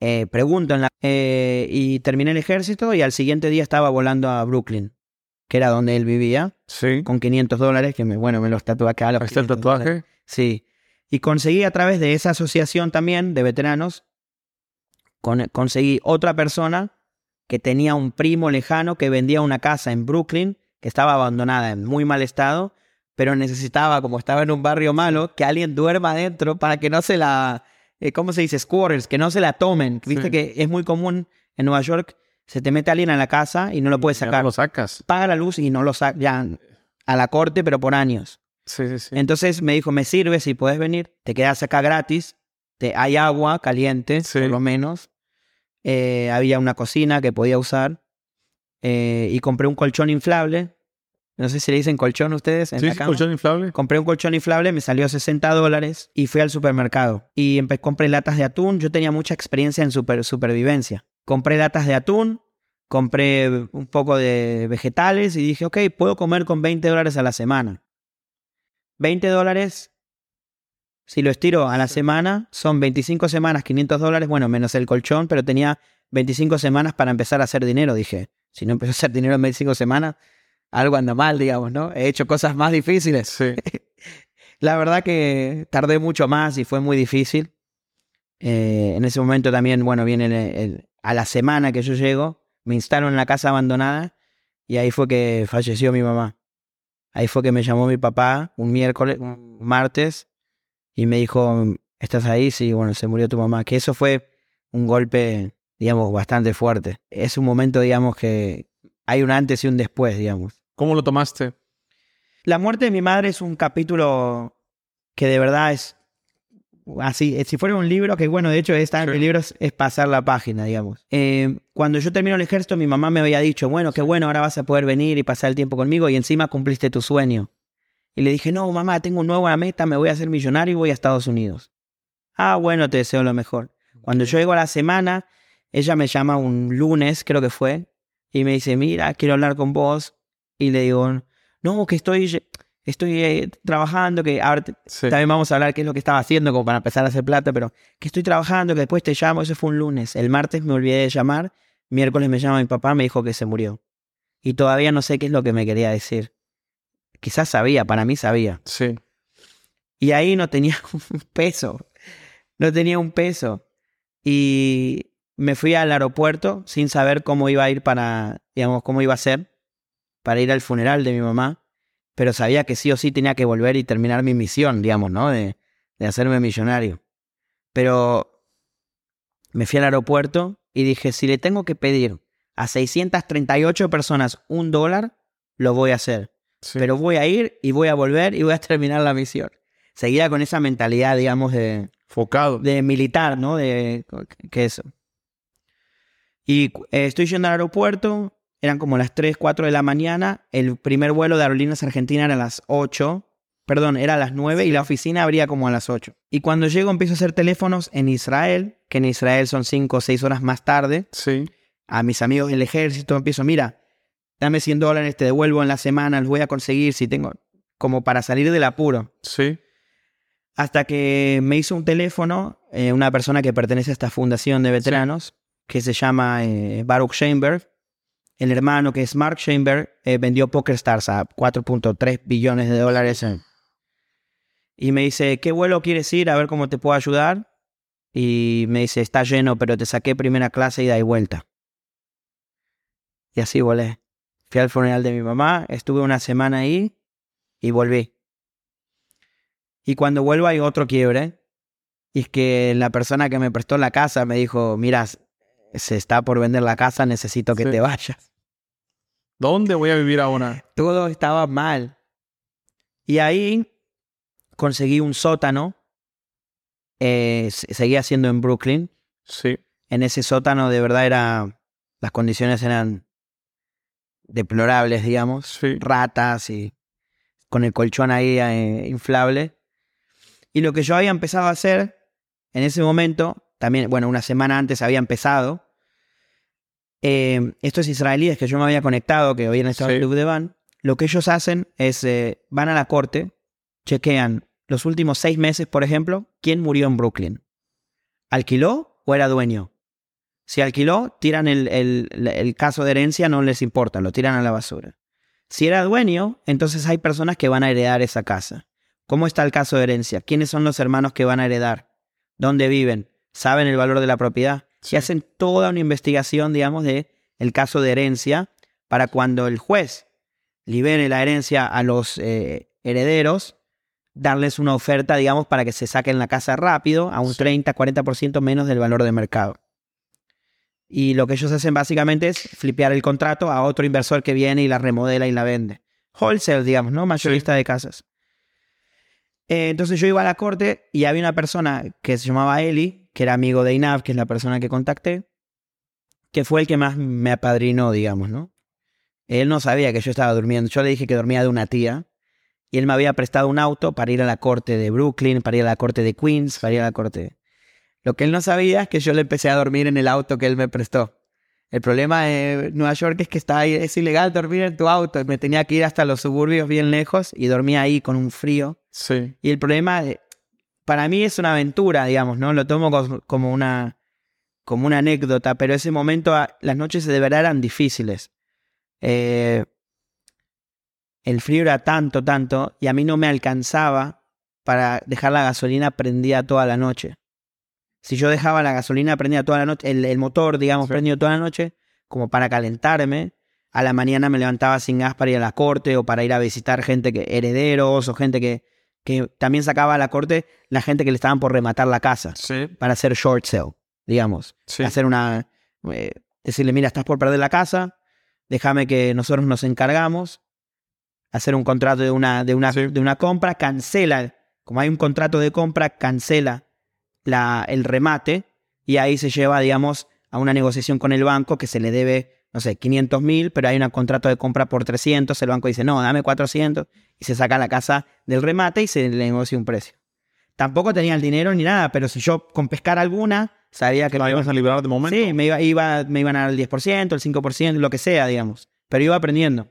eh, pregunto en la... eh, y terminé el ejército y al siguiente día estaba volando a Brooklyn, que era donde él vivía, Sí. con 500 dólares, que me, bueno, me los tatué acá. los está el 500 dólares. tatuaje. Sí. Y conseguí a través de esa asociación también de veteranos, con- conseguí otra persona que tenía un primo lejano que vendía una casa en Brooklyn, que estaba abandonada en muy mal estado, pero necesitaba, como estaba en un barrio malo, que alguien duerma adentro para que no se la, eh, ¿cómo se dice? Squatters, que no se la tomen. Viste Sí. que es muy común en Nueva York, se te mete alguien a la casa y no lo puedes Ya no sacar. lo sacas. Paga la luz y no lo saca, ya a la corte, pero por años. Sí, sí, sí. Entonces me dijo, me sirve si puedes venir, te quedas acá gratis, te, hay agua caliente, Sí. por lo menos. Eh, había una cocina que podía usar. eh, y compré un colchón inflable. No sé si le dicen colchón ustedes en sí, la sí, cama. colchón inflable. Compré un colchón inflable, me salió 60 dólares y fui al supermercado. Y compré latas de atún. Yo tenía mucha experiencia en super- supervivencia. Compré latas de atún, compré un poco de vegetales y dije, ok, puedo comer con 20 dólares a la semana. 20 dólares, si lo estiro a la semana, son 25 semanas, 500 dólares, bueno, menos el colchón, pero tenía 25 semanas para empezar a hacer dinero, dije. Si no empezó a hacer dinero en 25 semanas, algo anda mal, digamos, ¿no? He hecho cosas más difíciles. Sí. La verdad que tardé mucho más y fue muy difícil. Eh, en ese momento también, bueno, viene el- el- a la semana que yo llego, me instalo en la casa abandonada y ahí fue que falleció mi mamá. Ahí fue que me llamó mi papá un miércoles, un martes, y me dijo, ¿estás ahí? Sí, bueno, se murió tu mamá. Que eso fue un golpe, digamos, bastante fuerte. Es un momento, digamos, que hay un antes y un después, digamos. ¿Cómo lo tomaste? La muerte de mi madre es un capítulo que de verdad es así, si fuera un libro, que bueno, de hecho el libro es, pasar la página, digamos. Eh, cuando yo termino el ejército, mi mamá me había dicho, bueno, qué bueno, ahora vas a poder venir y pasar el tiempo conmigo y encima cumpliste tu sueño. Y le dije, no, mamá, tengo una nueva meta, me voy a hacer millonario y voy a Estados Unidos. Ah, bueno, te deseo lo mejor. Cuando yo llego a la semana, ella me llama un lunes, creo que fue, y me dice, mira, quiero hablar con vos. Y le digo, no, que estoy, estoy eh, trabajando, que ahora también vamos a hablar qué es lo que estaba haciendo como para empezar a hacer plata, pero que estoy trabajando, que después te llamo, eso fue un lunes. El martes me olvidé de llamar, miércoles me llama mi papá, me dijo que se murió. Y todavía no sé qué es lo que me quería decir. Quizás sabía, para mí sabía. Sí. Y ahí no tenía un peso. No tenía un peso. Y me fui al aeropuerto sin saber cómo iba a ir para, digamos, cómo iba a ser para ir al funeral de mi mamá, pero sabía que sí o sí tenía que volver y terminar mi misión, digamos, ¿no? De, de hacerme millonario. Pero me fui al aeropuerto y dije, si le tengo que pedir a 638 personas un dólar, lo voy a hacer. Pero voy a ir y voy a volver y voy a terminar la misión. Seguía con esa mentalidad, digamos, de... Focado. De militar, ¿no? De que eso. Y eh, estoy yendo al aeropuerto, eran como las 3, 4 de la mañana, el primer vuelo de Aerolíneas Argentina era a las 8, perdón, era a las 9 y la oficina abría como a las 8. Y cuando llego empiezo a hacer teléfonos en Israel, que en Israel son 5 o 6 horas más tarde. Sí. A mis amigos del ejército empiezo, mira, dame 100 dólares, te devuelvo en la semana, los voy a conseguir si tengo, como para salir del apuro. Sí. Hasta que me hizo un teléfono eh, una persona que pertenece a esta fundación de veteranos que se llama eh, Baruch Chamber. El hermano, que es Mark Chamber, eh, vendió PokerStars a 4.3 billones de dólares. Y me dice, ¿qué vuelo quieres ir? A ver cómo te puedo ayudar. Y me dice, está lleno, pero te saqué primera clase y da y vuelta. Y así volé. Fui al funeral de mi mamá, estuve una semana ahí y volví. Y cuando vuelvo hay otro quiebre. Y es que la persona que me prestó la casa me dijo, mira, se está por vender la casa, necesito que te vayas. ¿Dónde voy a vivir ahora? Todo estaba mal. Y ahí conseguí un sótano. Eh, seguía siendo en Brooklyn. Sí. En ese sótano de verdad era. Las condiciones eran deplorables, digamos. Sí. Ratas y con el colchón ahí eh, inflable. Y lo que yo había empezado a hacer en ese momento también, bueno, una semana antes había empezado. Eh, estos israelíes que yo me había conectado, que estado en el club de van, lo que ellos hacen es, eh, van a la corte, chequean los últimos seis meses, por ejemplo, quién murió en Brooklyn. ¿Alquiló o era dueño? Si alquiló, tiran el, el, caso de herencia, no les importa, lo tiran a la basura. Si era dueño, entonces hay personas que van a heredar esa casa. ¿Cómo está el caso de herencia? ¿Quiénes son los hermanos que van a heredar? ¿Dónde viven? saben el valor de la propiedad. Se hacen toda una investigación, digamos, de el caso de herencia para cuando el juez libere la herencia a los eh, herederos, darles una oferta, digamos, para que se saquen la casa rápido a un 30, 40% menos del valor de mercado. Y lo que ellos hacen básicamente es flipear el contrato a otro inversor que viene y la remodela y la vende. Wholesale, digamos, ¿no? Mayorista de casas. Eh, entonces yo iba a la corte y había una persona que se llamaba Eli, que era amigo de Inav, que es la persona que contacté, que fue el que más me apadrinó, digamos, ¿no? Él no sabía que yo estaba durmiendo. Yo le dije que dormía de una tía. Y él me había prestado un auto para ir a la corte de Brooklyn, para ir a la corte de Queens, para ir a la corte. Lo que él no sabía es que yo le empecé a dormir en el auto que él me prestó. El problema de Nueva York es que está ahí, es ilegal dormir en tu auto. Me tenía que ir hasta los suburbios bien lejos y dormía ahí con un frío. Sí. Y el problema para mí es una aventura, digamos, ¿no? Lo tomo como una, como una anécdota, pero ese momento, ah, las noches de verdad eran difíciles. Eh, el frío era tanto, tanto, y a mí no me alcanzaba para dejar la gasolina prendida toda la noche. Si yo dejaba la gasolina prendida toda la noche, el, motor, digamos, prendido toda la noche, como para calentarme. A la mañana me levantaba sin gas para ir a la corte o para ir a visitar gente que herederos o gente que, que también sacaba a la corte la gente que le estaban por rematar la casa Sí. para hacer short sale, digamos. Sí. Hacer una. eh, decirle, mira, estás por perder la casa, déjame que nosotros nos encargamos. Hacer un contrato de una, de una, Sí. de una compra, cancela. Como hay un contrato de compra, cancela la, el remate y ahí se lleva, digamos, a una negociación con el banco que se le debe, no sé, 500 mil, pero hay un contrato de compra por 300. El banco dice, no, dame 400 y se saca la casa del remate y se le negocia un precio. Tampoco tenía el dinero ni nada, pero si yo con pescar alguna, sabía que La me ibas a liberar de momento. Sí, me, iba, iba, me iban a dar el 10%, el 5%, lo que sea, digamos. Pero iba aprendiendo.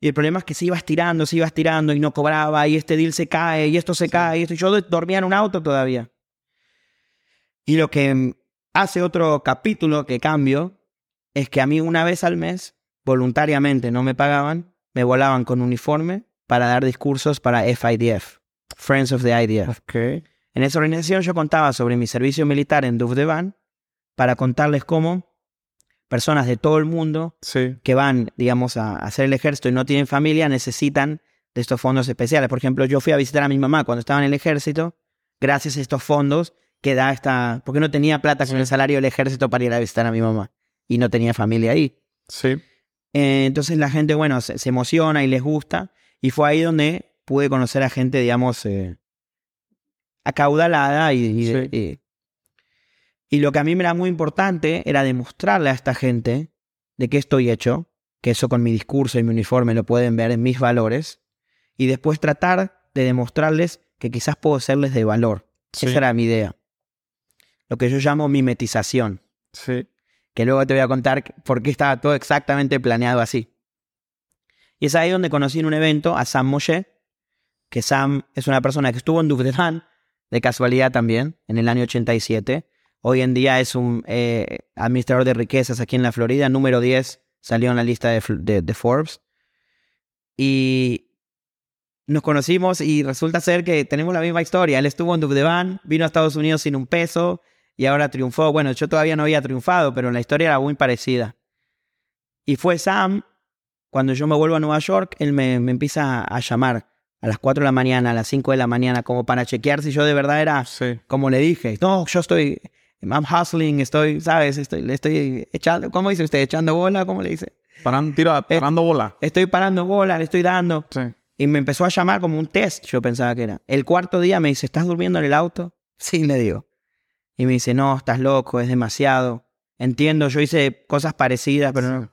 Y el problema es que se iba estirando, se iba estirando y no cobraba, y este deal se cae, y esto se cae, y esto. y Yo dormía en un auto todavía. Y lo que hace otro capítulo que cambio es que a mí una vez al mes, voluntariamente no me pagaban, me volaban con uniforme para dar discursos para FIDF, Friends of the IDF. Ok. En esa organización yo contaba sobre mi servicio militar en Duvdevan para contarles cómo personas de todo el mundo Sí. que van, digamos, a hacer el ejército y no tienen familia necesitan de estos fondos especiales. Por ejemplo, yo fui a visitar a mi mamá cuando estaba en el ejército, gracias a estos fondos que da esta... Porque no tenía plata con el salario del ejército para ir a visitar a mi mamá y no tenía familia ahí. Sí. Eh, entonces la gente, bueno, se, se emociona y les gusta. Y fue ahí donde pude conocer a gente, digamos, eh, acaudalada y, y, Sí. y- y lo que a mí me era muy importante era demostrarle a esta gente de qué estoy hecho, que eso con mi discurso y mi uniforme lo pueden ver en mis valores, y después tratar de demostrarles que quizás puedo serles de valor. Sí. Esa era mi idea. Lo que yo llamo mimetización Sí. que luego te voy a contar por qué estaba todo exactamente planeado así. Y es ahí donde conocí en un evento a Sam Moshe, que Sam es una persona que estuvo en Dufdevan, de casualidad también, en el año 87. Hoy en día es un eh, administrador de riquezas aquí en la Florida, número 10, salió en la lista de, Fl- de- de Forbes. Y nos conocimos y resulta ser que tenemos la misma historia. Él estuvo en Dufdevan, vino a Estados Unidos sin un peso, y ahora triunfó. Bueno, yo todavía no había triunfado, pero la historia era muy parecida. Y fue Sam, cuando yo me vuelvo a Nueva York, él me, me empieza a llamar a las 4 de la mañana, a las 5 de la mañana, como para chequear si yo de verdad era Sí. como le dije. No, yo estoy, I'm hustling, estoy, ¿sabes? Estoy, le estoy echando, ¿cómo dice usted? ¿Echando bola? ¿Cómo le dice? Parando, tira, parando bola. Estoy parando bola, le estoy dando. Sí. Y me empezó a llamar como un test, yo pensaba que era. El cuarto día me dice, ¿estás durmiendo en el auto? Sí, le digo. Y me dice, no, estás loco, es demasiado. Entiendo, yo hice cosas parecidas, pero no.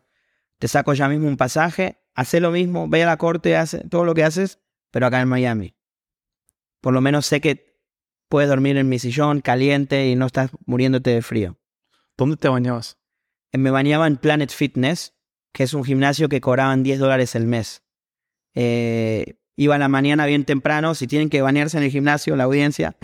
Te saco ya mismo un pasaje, hace lo mismo, ve a la corte, hace todo lo que haces, pero acá en Miami. Por lo menos sé que puedes dormir en mi sillón caliente y no estás muriéndote de frío. ¿Dónde te bañabas? Eh, Me bañaba en Planet Fitness, que es un gimnasio que cobraban 10 dólares el mes. Eh, iba a la mañana bien temprano, si tienen que bañarse en el gimnasio, la audiencia.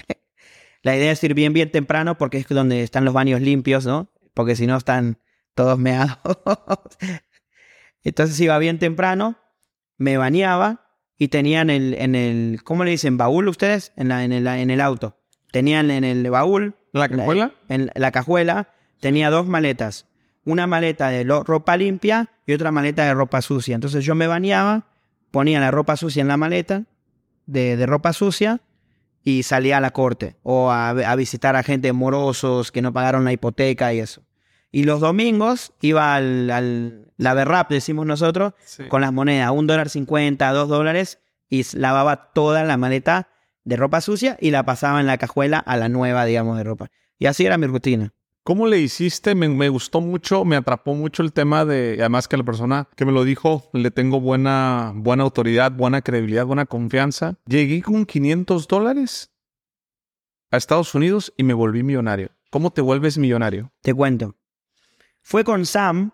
La idea es ir bien, bien temprano porque es donde están los baños limpios, ¿no? Porque si no están todos meados. Entonces iba bien temprano, me bañaba y tenían el, en el, ¿cómo le dicen? ¿Baúl ustedes? En, la, en, el, en el auto. Tenían en el baúl ¿La cajuela? en la cajuela tenía dos maletas. Una maleta de lo- ropa limpia y otra maleta de ropa sucia. Entonces yo me bañaba, ponía la ropa sucia en la maleta de, de ropa sucia y salía a la corte o a, a visitar a gente morosos que no pagaron la hipoteca y eso. Y los domingos iba al, al la berrap, decimos nosotros, Sí. con las monedas, un dólar cincuenta, dos dólares, y lavaba toda la maleta de ropa sucia y la pasaba en la cajuela a la nueva, digamos, de ropa. Y así era mi rutina. ¿Cómo le hiciste? Me, me gustó mucho, me atrapó mucho el tema de, además que la persona que me lo dijo, le tengo buena, buena autoridad, buena credibilidad, buena confianza. Llegué con 500 dólares a Estados Unidos y me volví millonario. ¿Cómo te vuelves millonario? Te cuento. Fue con Sam,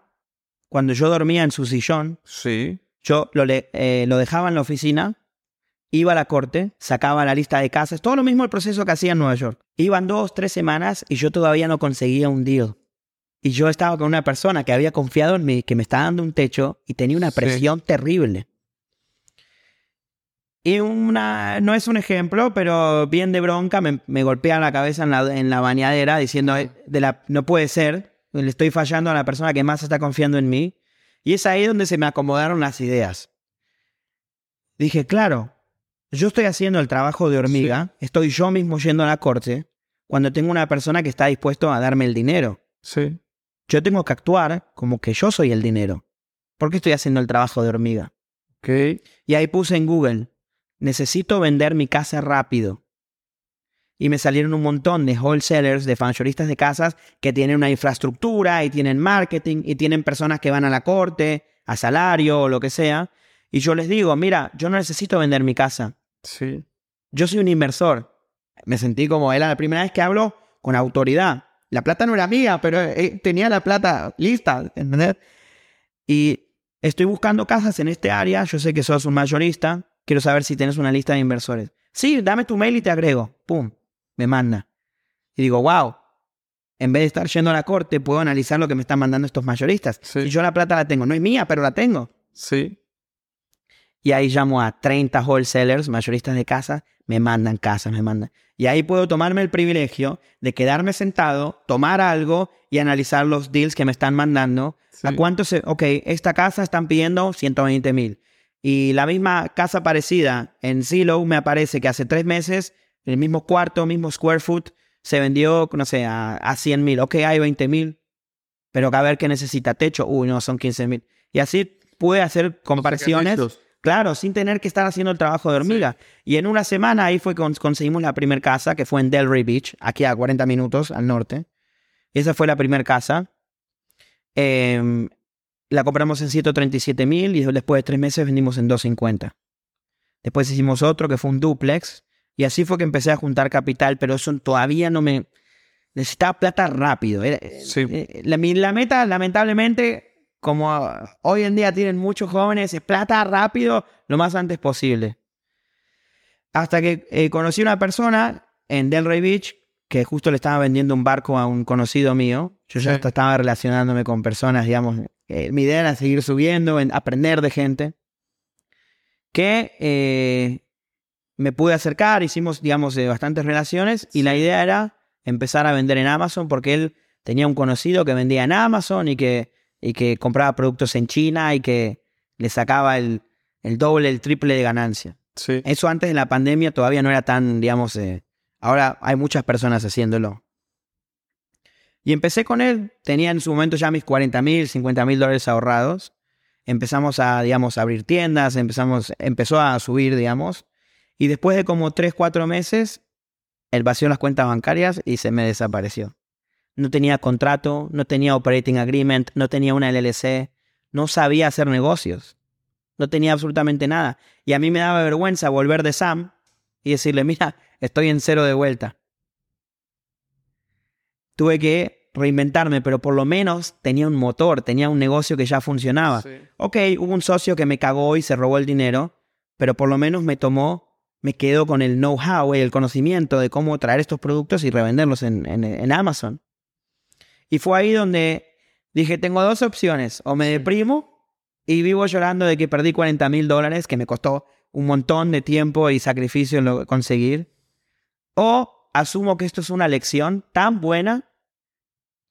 cuando yo dormía en su sillón, Sí. yo lo, le- eh, lo dejaba en la oficina, iba a la corte, sacaba la lista de casas, todo lo mismo el proceso que hacía en Nueva York. Iban dos, tres semanas y yo todavía no conseguía un deal. Y yo estaba con una persona que había confiado en mí, que me estaba dando un techo y tenía una Sí. presión terrible. Y una, no es un ejemplo, pero bien de bronca, me, me golpea la cabeza en la, en la bañadera diciendo, "Eh, de la, no puede ser, le estoy fallando a la persona que más está confiando en mí. Y es ahí donde se me acomodaron las ideas. Dije, claro, yo estoy haciendo el trabajo de hormiga, estoy yo mismo yendo a la corte, cuando tengo una persona que está dispuesto a darme el dinero. Sí. Yo tengo que actuar como que yo soy el dinero. ¿Por qué estoy haciendo el trabajo de hormiga? Ok. Y ahí puse en Google, necesito vender mi casa rápido. Y me salieron un montón de wholesalers, de mayoristas de casas que tienen una infraestructura y tienen marketing y tienen personas que van a la corte, a salario o lo que sea. Y yo les digo, mira, yo no necesito vender mi casa. Sí. Yo soy un inversor. Me sentí como era la primera vez que hablo con autoridad. La plata no era mía, pero eh, tenía la plata lista, ¿entendés? Y estoy buscando casas en este área. Yo sé que sos un mayorista. Quiero saber si tienes una lista de inversores. Sí, dame tu mail y te agrego. Pum, me manda. Y digo, wow. En vez de estar yendo a la corte, puedo analizar lo que me están mandando estos mayoristas. Sí. Y yo la plata la tengo. No es mía, pero la tengo. Sí. Y ahí llamo a 30 wholesalers, mayoristas de casa, me mandan casas, me mandan. Y ahí puedo tomarme el privilegio de quedarme sentado, tomar algo y analizar los deals que me están mandando. Sí. ¿A cuánto se.? Ok, esta casa están pidiendo 120 mil. Y la misma casa parecida en Zillow me aparece que hace tres meses, el mismo cuarto, mismo square foot, se vendió, no sé, a, a 100 mil. Ok, hay 20 mil. Pero a ver qué necesita techo. Uy, no, son 15 mil. Y así pude hacer comparaciones. Claro, sin tener que estar haciendo el trabajo de hormiga. Y en una semana ahí fue que cons- conseguimos la primera casa, que fue en Delray Beach, aquí a 40 minutos al norte. Esa fue la primera casa. Em, la compramos en 137 mil y después de tres meses vendimos en 250. Después hicimos otro que fue un duplex. Y así fue que empecé a juntar capital, pero eso todavía no me... Necesitaba plata rápido. Era- Sí. eh, la meta, lamentablemente, como hoy en día tienen muchos jóvenes, es plata rápido lo más antes posible. Hasta que eh, conocí una persona en Delray Beach que justo le estaba vendiendo un barco a un conocido mío. Yo ya Sí. estaba relacionándome con personas, digamos. eh, mi idea era seguir subiendo, en- aprender de gente. Que eh, me pude acercar, hicimos, digamos, eh, bastantes relaciones y la idea era empezar a vender en Amazon porque él tenía un conocido que vendía en Amazon y que, y que compraba productos en China y que le sacaba el, el doble, el triple de ganancia. Sí. Eso antes de la pandemia todavía no era tan, digamos, eh, ahora hay muchas personas haciéndolo. Y empecé con él, tenía en su momento ya mis 40 mil, 50 mil dólares ahorrados. Empezamos a, digamos, a abrir tiendas, empezamos, empezó a subir, digamos. Y después de como 3, 4 meses, él vació las cuentas bancarias y se me desapareció. No tenía contrato, no tenía operating agreement, no tenía una LLC, no sabía hacer negocios. No tenía absolutamente nada. Y a mí me daba vergüenza volver de Sam y decirle, mira, estoy en cero de vuelta. Tuve que reinventarme, pero por lo menos tenía un motor, tenía un negocio que ya funcionaba. Sí. Ok, hubo un socio que me cagó y se robó el dinero, pero por lo menos me tomó, me quedó con el know-how y el conocimiento de cómo traer estos productos y revenderlos en, en- en Amazon. Y fue ahí donde dije, tengo dos opciones, o me deprimo y vivo llorando de que perdí 40 mil dólares, que me costó un montón de tiempo y sacrificio en lo conseguir, o asumo que esto es una lección tan buena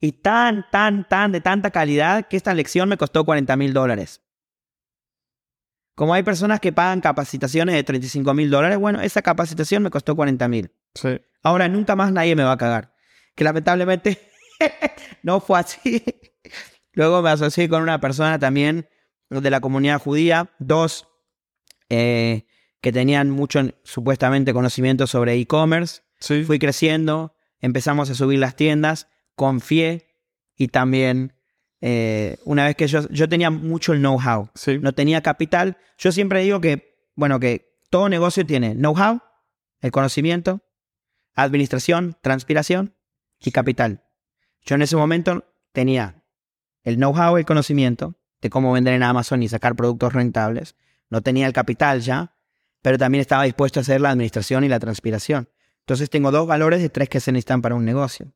y tan, tan, tan de tanta calidad que esta lección me costó 40 mil dólares. Como hay personas que pagan capacitaciones de 35 mil dólares, bueno, esa capacitación me costó 40 mil. Sí. Ahora nunca más nadie me va a cagar. Que lamentablemente no fue así. Luego me asocié con una persona también de la comunidad judía, dos eh, que tenían mucho supuestamente conocimiento sobre e-commerce. Sí. Fui creciendo, empezamos a subir las tiendas, confié y también eh, una vez que yo, yo tenía mucho el know-how, Sí. no tenía capital, yo siempre digo que, bueno, que todo negocio tiene know-how, el conocimiento, administración, transpiración y capital. Yo en ese momento tenía el know-how, el conocimiento de cómo vender en Amazon y sacar productos rentables. No tenía el capital ya, pero también estaba dispuesto a hacer la administración y la transpiración. Entonces tengo dos valores de tres que se necesitan para un negocio.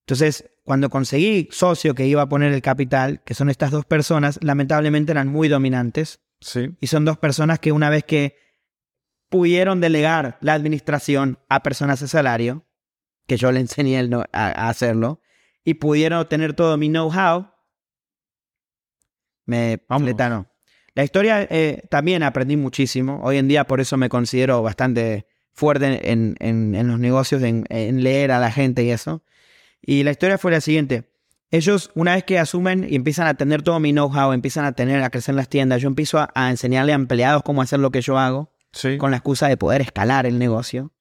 Entonces, cuando conseguí socio que iba a poner el capital, que son estas dos personas, lamentablemente eran muy dominantes Sí. y son dos personas que una vez que pudieron delegar la administración a personas de salario, que yo le enseñé el no- a, a hacerlo, y pudieron obtener todo mi know-how, me fletaron. La historia eh, también aprendí muchísimo. Hoy en día por eso me considero bastante fuerte en, en- en los negocios, en, en leer a la gente y eso. Y la historia fue la siguiente. Ellos, una vez que asumen y empiezan a tener todo mi know-how, empiezan a tener, a crecer las tiendas, yo empiezo a, a enseñarle a empleados cómo hacer lo que yo hago Sí. con la excusa de poder escalar el negocio.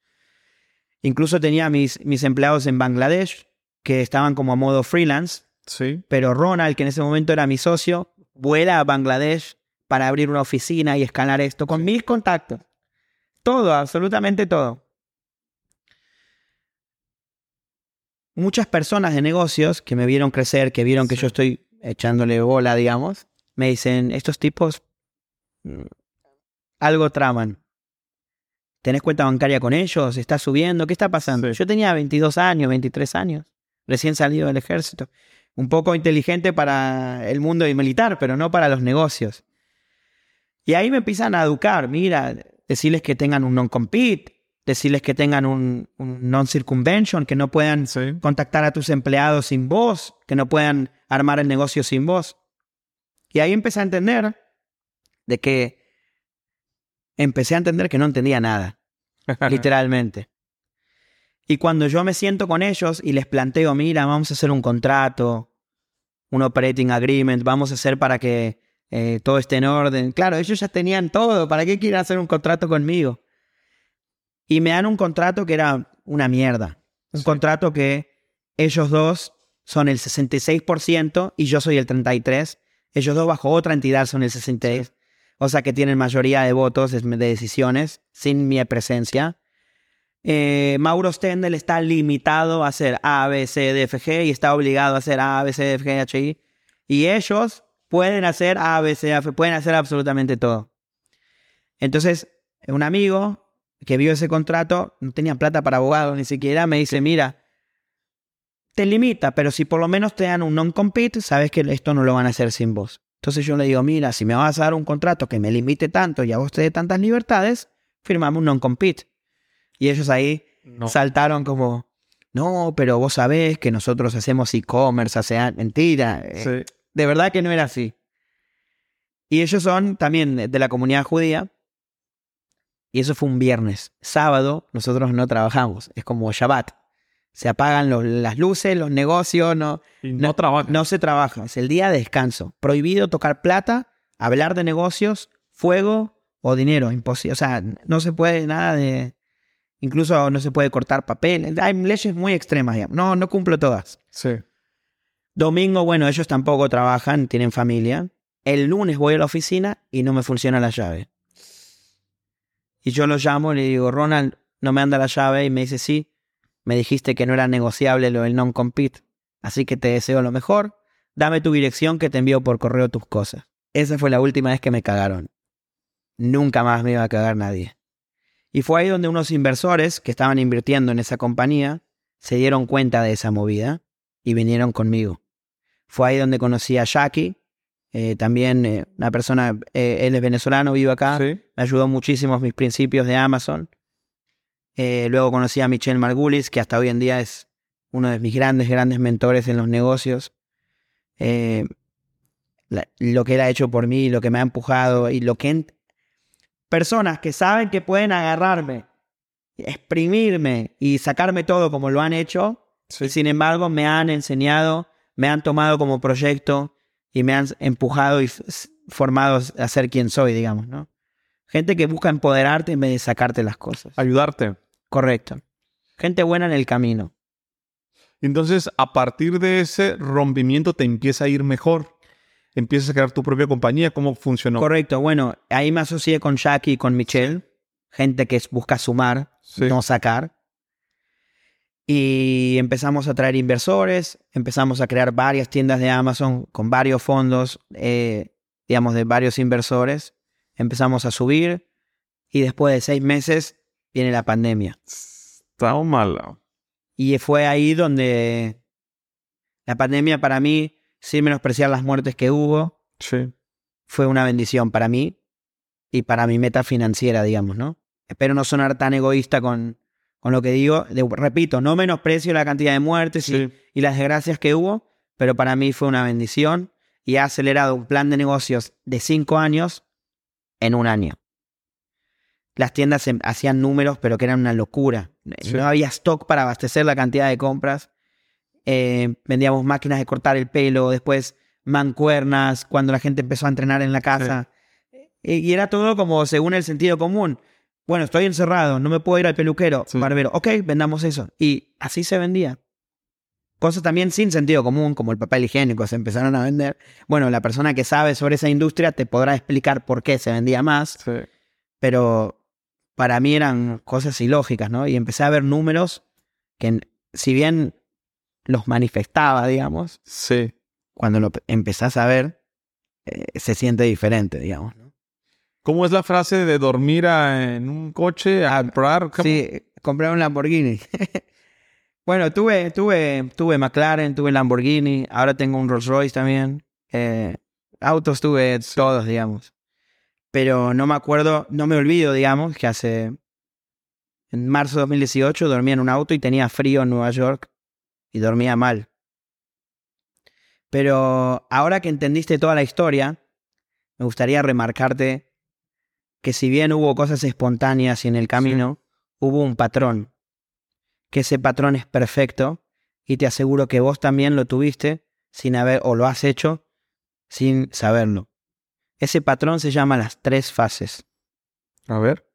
Incluso tenía mis, mis empleados en Bangladesh que estaban como a modo freelance, Sí. pero Ronald, que en ese momento era mi socio, vuela a Bangladesh para abrir una oficina y escalar esto con mis contactos. Todo, absolutamente todo. Muchas personas de negocios que me vieron crecer, que vieron que Sí. yo estoy echándole bola, digamos, me dicen, estos tipos mm, algo traman. ¿Tenés cuenta bancaria con ellos? ¿Está subiendo? ¿Qué está pasando? Sí. Yo tenía 22 años, 23 años, recién salido del ejército. Un poco inteligente para el mundo militar, pero no para los negocios. Y ahí me empiezan a educar, mira, decirles que tengan un non-compete, decirles que tengan un, un non-circumvention, que no puedan Sí. contactar a tus empleados sin vos, que no puedan armar el negocio sin vos. Y ahí empecé a entender de que empecé a entender que no entendía nada, literalmente. Y cuando yo me siento con ellos y les planteo, mira, vamos a hacer un contrato, un operating agreement, vamos a hacer para que eh, todo esté en orden. Claro, ellos ya tenían todo, ¿para qué quieren hacer un contrato conmigo? Y me dan un contrato que era una mierda. Un Sí. contrato que ellos dos son el 66% y yo soy el 33%. Ellos dos bajo otra entidad son el 66%. O sea que tienen mayoría de votos, de de decisiones, sin mi presencia. Eh, Mauro Stendel está limitado a hacer A, B, C, D, F, G y está obligado a hacer A, B, C, D, F, G, H, I. Y ellos pueden hacer A, B, C, F, pueden hacer absolutamente todo. Entonces, un amigo que vio ese contrato, no tenía plata para abogados ni siquiera, me dice, mira, te limita, pero si por lo menos te dan un non-compete, sabes que esto no lo van a hacer sin vos. Entonces yo le digo, mira, si me vas a dar un contrato que me limite tanto y a vos te dé tantas libertades, firmamos un non-compete. Y ellos ahí No. saltaron como, no, pero vos sabés que nosotros hacemos e-commerce hace. Mentira. eh, Sí. De verdad que no era así. Y ellos son también de la comunidad judía. Y eso fue un viernes. Sábado nosotros no trabajamos. Es como Shabbat. Se apagan los- las luces, los negocios, no, Y no, no- trabaja. no se trabaja. Es el día de descanso. Prohibido tocar plata, hablar de negocios, fuego o dinero. Imposible. O sea, no se puede nada de... Incluso no se puede cortar papel. Hay leyes muy extremas. digamos. No, no cumplo todas. Sí. Domingo, bueno, ellos tampoco trabajan, tienen familia. El lunes voy a la oficina y no me funciona la llave. Y yo lo llamo y le digo, Ronald, no me anda la llave. Y me dice, sí, me dijiste que no era negociable lo del non-compete. Así que te deseo lo mejor. Dame tu dirección que te envío por correo tus cosas. Esa fue la última vez que me cagaron. Nunca más me iba a cagar nadie. Y fue ahí donde unos inversores que estaban invirtiendo en esa compañía se dieron cuenta de esa movida y vinieron conmigo. Fue ahí donde conocí a Jackie, eh, también eh, una persona, eh, él es venezolano, vive acá, Sí. me ayudó muchísimo mis principios de Amazon. Eh, luego conocí a Michelle Margulis, que hasta hoy en día es uno de mis grandes, grandes mentores en los negocios. Eh, la- lo que él ha hecho por mí, lo que me ha empujado y lo que... Personas que saben que pueden agarrarme, exprimirme y sacarme todo como lo han hecho, Sí. y sin embargo me han enseñado, me han tomado como proyecto y me han empujado y formado a ser quien soy, digamos, ¿no? Gente que busca empoderarte en vez de sacarte las cosas. Ayudarte. Correcto. Gente buena en el camino. Entonces, a partir de ese rompimiento te empieza a ir mejor. Empiezas a crear tu propia compañía. ¿Cómo funcionó? Correcto. Bueno, ahí me asocié con Jackie y con Michelle. Gente que busca sumar, Sí. no sacar. Y empezamos a traer inversores, empezamos a crear varias tiendas de Amazon con varios fondos, eh, digamos, de varios inversores. Empezamos a subir y después de seis meses viene la pandemia. Está malo. Y fue ahí donde la pandemia para mí, sin menospreciar las muertes que hubo, Sí. fue una bendición para mí y para mi meta financiera, digamos, ¿no? Espero no sonar tan egoísta con, con lo que digo, de- repito, no menosprecio la cantidad de muertes y, Sí. y las desgracias que hubo, pero para mí fue una bendición y ha acelerado un plan de negocios de cinco años en un año. Las tiendas hacían números, pero que eran una locura. Sí. No había stock para abastecer la cantidad de compras. Eh, vendíamos máquinas de cortar el pelo, después mancuernas, cuando la gente empezó a entrenar en la casa. Y era todo como según el sentido común. Bueno, estoy encerrado, no me puedo ir al peluquero, Sí. barbero. Ok, vendamos eso. Y así se vendía. Cosas también sin sentido común, como el papel higiénico, se empezaron a vender. Bueno, la persona que sabe sobre esa industria te podrá explicar por qué se vendía más, Sí. pero para mí eran cosas ilógicas, ¿no? Y empecé a ver números que, si bien los manifestaba, digamos, Sí. cuando lo empezás a ver, eh, se siente diferente, digamos, ¿no? ¿Cómo es la frase de dormir a- en un coche a comprar? ¿Cómo? Sí, compré un Lamborghini. bueno, tuve, tuve, tuve McLaren, tuve Lamborghini, ahora tengo un Rolls Royce también. Eh, autos tuve todos, digamos. Pero no me acuerdo, no me olvido, digamos, que hace. En marzo de 2018 dormía en un auto y tenía frío en Nueva York y dormía mal. Pero ahora que entendiste toda la historia, me gustaría remarcarte que si bien hubo cosas espontáneas y en el camino, hubo un patrón. Que ese patrón es perfecto y te aseguro que vos también lo tuviste sin haber o lo has hecho sin saberlo. Ese patrón se llama las tres fases. A ver.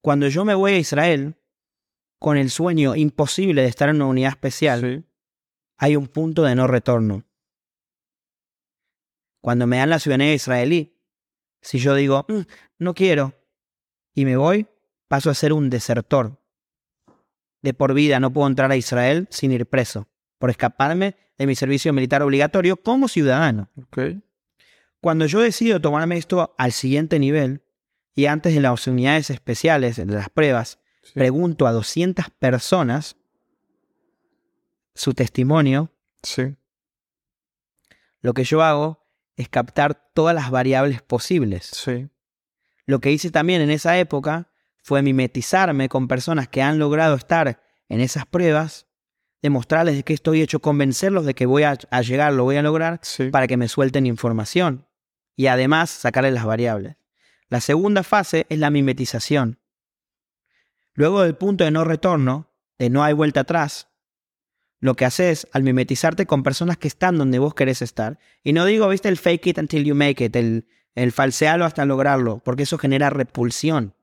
Cuando yo me voy a Israel, con el sueño imposible de estar en una unidad especial, Sí. hay un punto de no retorno. Cuando me dan la ciudadanía israelí, si yo digo, "Mm, no quiero, y me voy, paso a ser un desertor. De por vida no puedo entrar a Israel sin ir preso, por escaparme de mi servicio militar obligatorio como ciudadano. Ok. Cuando yo decido tomarme esto al siguiente nivel, y antes de las unidades especiales, de las pruebas, Sí. pregunto a 200 personas su testimonio, Sí. lo que yo hago es captar todas las variables posibles. Sí. Lo que hice también en esa época fue mimetizarme con personas que han logrado estar en esas pruebas, demostrarles de que estoy hecho, convencerlos de que voy a, a llegar, lo voy a lograr, Sí. para que me suelten información y además sacarles las variables. La segunda fase es la mimetización. Luego del punto de no retorno, de no hay vuelta atrás, lo que haces al mimetizarte con personas que están donde vos querés estar. Y no digo, viste, el fake it until you make it, el, el falsearlo hasta lograrlo, porque eso genera repulsión.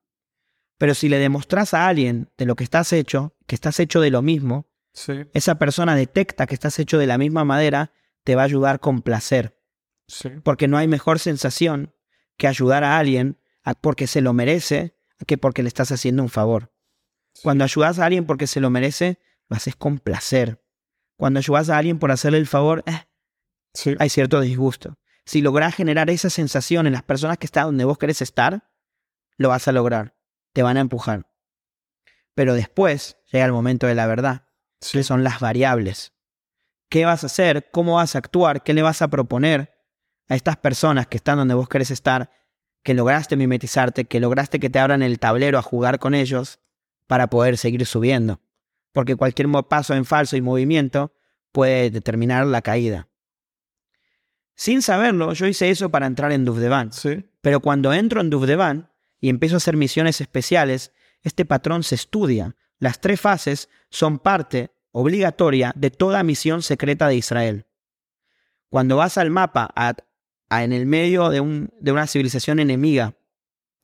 Pero si le demostrás a alguien de lo que estás hecho, que estás hecho de lo mismo, Sí. esa persona detecta que estás hecho de la misma madera, te va a ayudar con placer Sí. porque no hay mejor sensación que ayudar a alguien a- porque se lo merece que porque le estás haciendo un favor. Cuando ayudas a alguien porque se lo merece, lo haces con placer. Cuando ayudas a alguien por hacerle el favor, eh, Sí. hay cierto disgusto. Si lográs generar esa sensación en las personas que están donde vos querés estar, lo vas a lograr. Te van a empujar. Pero después llega el momento de la verdad, Sí. que son las variables. ¿Qué vas a hacer? ¿Cómo vas a actuar? ¿Qué le vas a proponer a estas personas que están donde vos querés estar? Que lograste mimetizarte, que lograste que te abran el tablero a jugar con ellos para poder seguir subiendo. Porque cualquier paso en falso y movimiento puede determinar la caída. Sin saberlo, yo hice eso para entrar en Dufdevan. Sí. Pero cuando entro en Dufdevan y empiezo a hacer misiones especiales, este patrón se estudia. Las tres fases son parte obligatoria de toda misión secreta de Israel. Cuando vas al mapa, a- a- en el medio de, un- de una civilización enemiga,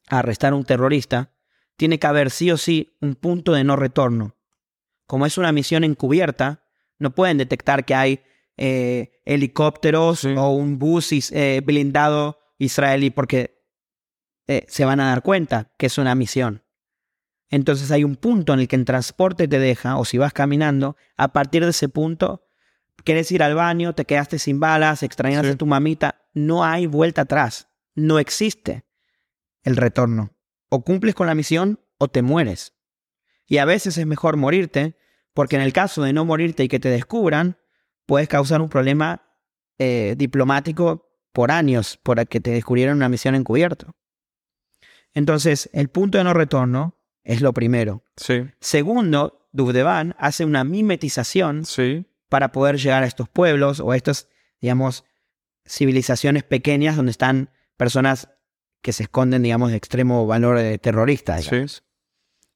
a arrestar a un terrorista, tiene que haber sí o sí un punto de no retorno. Como es una misión encubierta, no pueden detectar que hay eh, helicópteros Sí. o un bus is- eh, blindado israelí porque eh, se van a dar cuenta que es una misión. Entonces hay un punto en el que el transporte te deja, o si vas caminando, a partir de ese punto, quieres ir al baño, te quedaste sin balas, extrañas Sí. a tu mamita, no hay vuelta atrás, no existe el retorno. O cumples con la misión o te mueres. Y a veces es mejor morirte, porque en el caso de no morirte y que te descubran, puedes causar un problema eh, diplomático por años, por que te descubrieron una misión encubierto. Entonces, el punto de no retorno Es lo primero. Sí. Segundo, Duvdevan hace una mimetización Sí. para poder llegar a estos pueblos o a estas, digamos, civilizaciones pequeñas donde están personas que se esconden, digamos, de extremo valor eh, terrorista. digamos. Sí.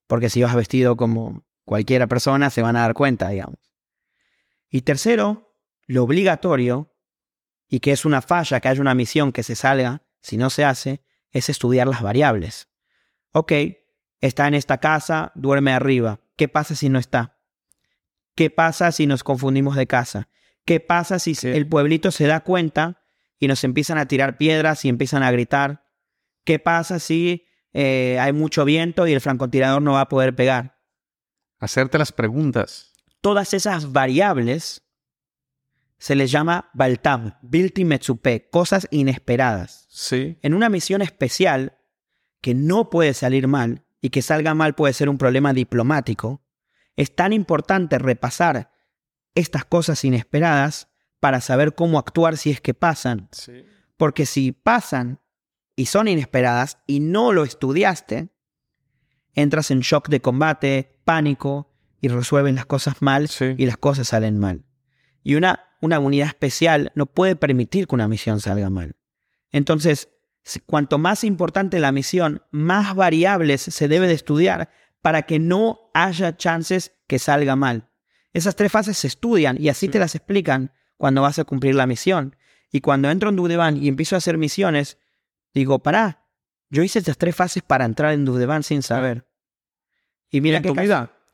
Porque si vas vestido como cualquiera persona, se van a dar cuenta, digamos. Y tercero, lo obligatorio, y que es una falla que haya una misión que se salga, si no se hace, es estudiar las variables. Ok, está en esta casa, duerme arriba. ¿Qué pasa si no está? ¿Qué pasa si nos confundimos de casa? ¿Qué pasa si Sí. el pueblito se da cuenta y nos empiezan a tirar piedras y empiezan a gritar? ¿Qué pasa si eh, hay mucho viento y el francotirador no va a poder pegar? Hacerte las preguntas. Todas esas variables se les llama Baltam, Bilti Metsupe, cosas inesperadas. Sí. En una misión especial que no puede salir mal y que salga mal puede ser un problema diplomático, es tan importante repasar estas cosas inesperadas para saber cómo actuar si es que pasan. Sí. Porque si pasan y son inesperadas y no lo estudiaste, entras en shock de combate, pánico y resuelven las cosas mal Sí. y las cosas salen mal. Y una, una unidad especial no puede permitir que una misión salga mal. Entonces, cuanto más importante la misión, más variables se debe de estudiar para que no haya chances que salga mal. Esas tres fases se estudian y así Sí. te las explican cuando vas a cumplir la misión. Y cuando entro en Dudevan y empiezo a hacer misiones, digo, pará, yo hice estas tres fases para entrar en Dudevan sin saber. Y mira, qué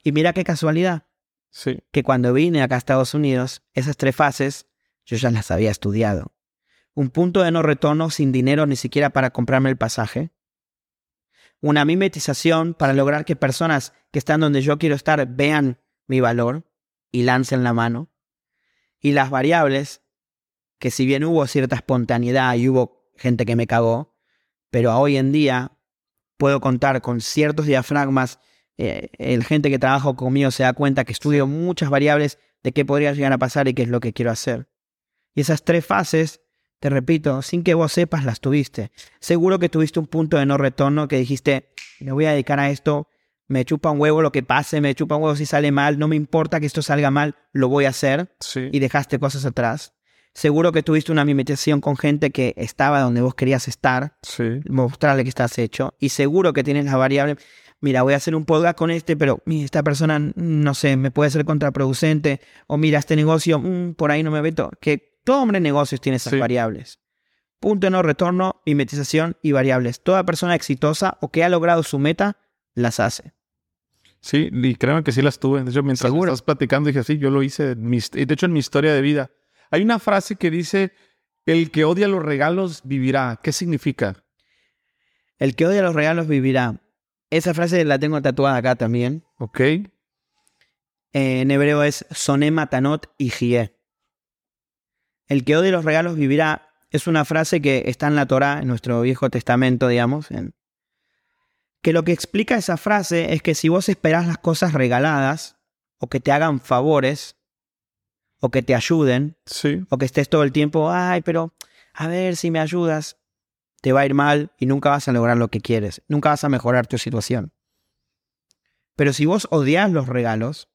y mira qué casualidad Sí. que cuando vine acá a Estados Unidos, esas tres fases yo ya las había estudiado. Un punto de no retorno sin dinero ni siquiera para comprarme el pasaje. Una mimetización para lograr que personas que están donde yo quiero estar vean mi valor y lancen la mano. Y las variables, que si bien hubo cierta espontaneidad y hubo gente que me cagó, pero hoy en día puedo contar con ciertos diafragmas eh, el gente que trabaja conmigo se da cuenta que estudio muchas variables de qué podría llegar a pasar y qué es lo que quiero hacer. Y esas tres fases, te repito, sin que vos sepas, las tuviste. Seguro que tuviste un punto de no retorno que dijiste, me voy a dedicar a esto, me chupa un huevo lo que pase, me chupa un huevo si sale mal, no me importa que esto salga mal, lo voy a hacer Sí. y dejaste cosas atrás. Seguro que tuviste una mimetización con gente que estaba donde vos querías estar Sí. mostrarle que estás hecho. Y seguro que tienes la variable. Mira, voy a hacer un podcast con este, pero mira, esta persona, mm, no sé, me puede ser contraproducente. O mira, este negocio, mm, por ahí no me meto. Que todo hombre de negocios tiene esas Sí. variables. Punto de no retorno, mimetización y variables. Toda persona exitosa o que ha logrado su meta, las hace. Sí, y créeme que sí las tuve. De hecho, mientras Seguro. estás platicando, dije, sí, yo lo hice. De hecho, en mi historia de vida. Hay una frase que dice, el que odia los regalos vivirá. ¿Qué significa? El que odia los regalos vivirá. Esa frase la tengo tatuada acá también. ¿Ok? Eh, en hebreo es Soné Matanot y Jie. El que odie los regalos vivirá es una frase que está en la Torá, en nuestro Viejo Testamento, digamos. en- que lo que explica esa frase es que si vos esperás las cosas regaladas, o que te hagan favores, o que te ayuden, Sí. o que estés todo el tiempo, ay, pero a ver si me ayudas, te va a ir mal y nunca vas a lograr lo que quieres, nunca vas a mejorar tu situación. Pero si vos odias los regalos,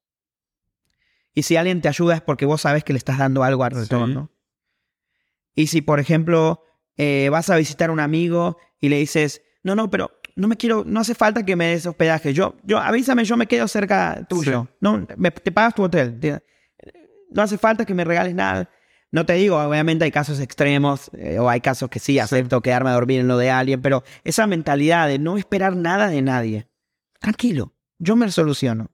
y si alguien te ayuda es porque vos sabes que le estás dando algo al Sí. retorno. Y si, por ejemplo, eh, vas a visitar a un amigo y le dices, no, no, pero no me quiero, no hace falta que me des hospedaje. Yo, yo, avísame, yo me quedo cerca tuyo. Sí. No, me- te pagas tu hotel. Te- no hace falta que me regales nada. No te digo, obviamente hay casos extremos, eh, o hay casos que sí, acepto quedarme a dormir en lo de alguien, pero esa mentalidad de no esperar nada de nadie. Tranquilo, yo me soluciono.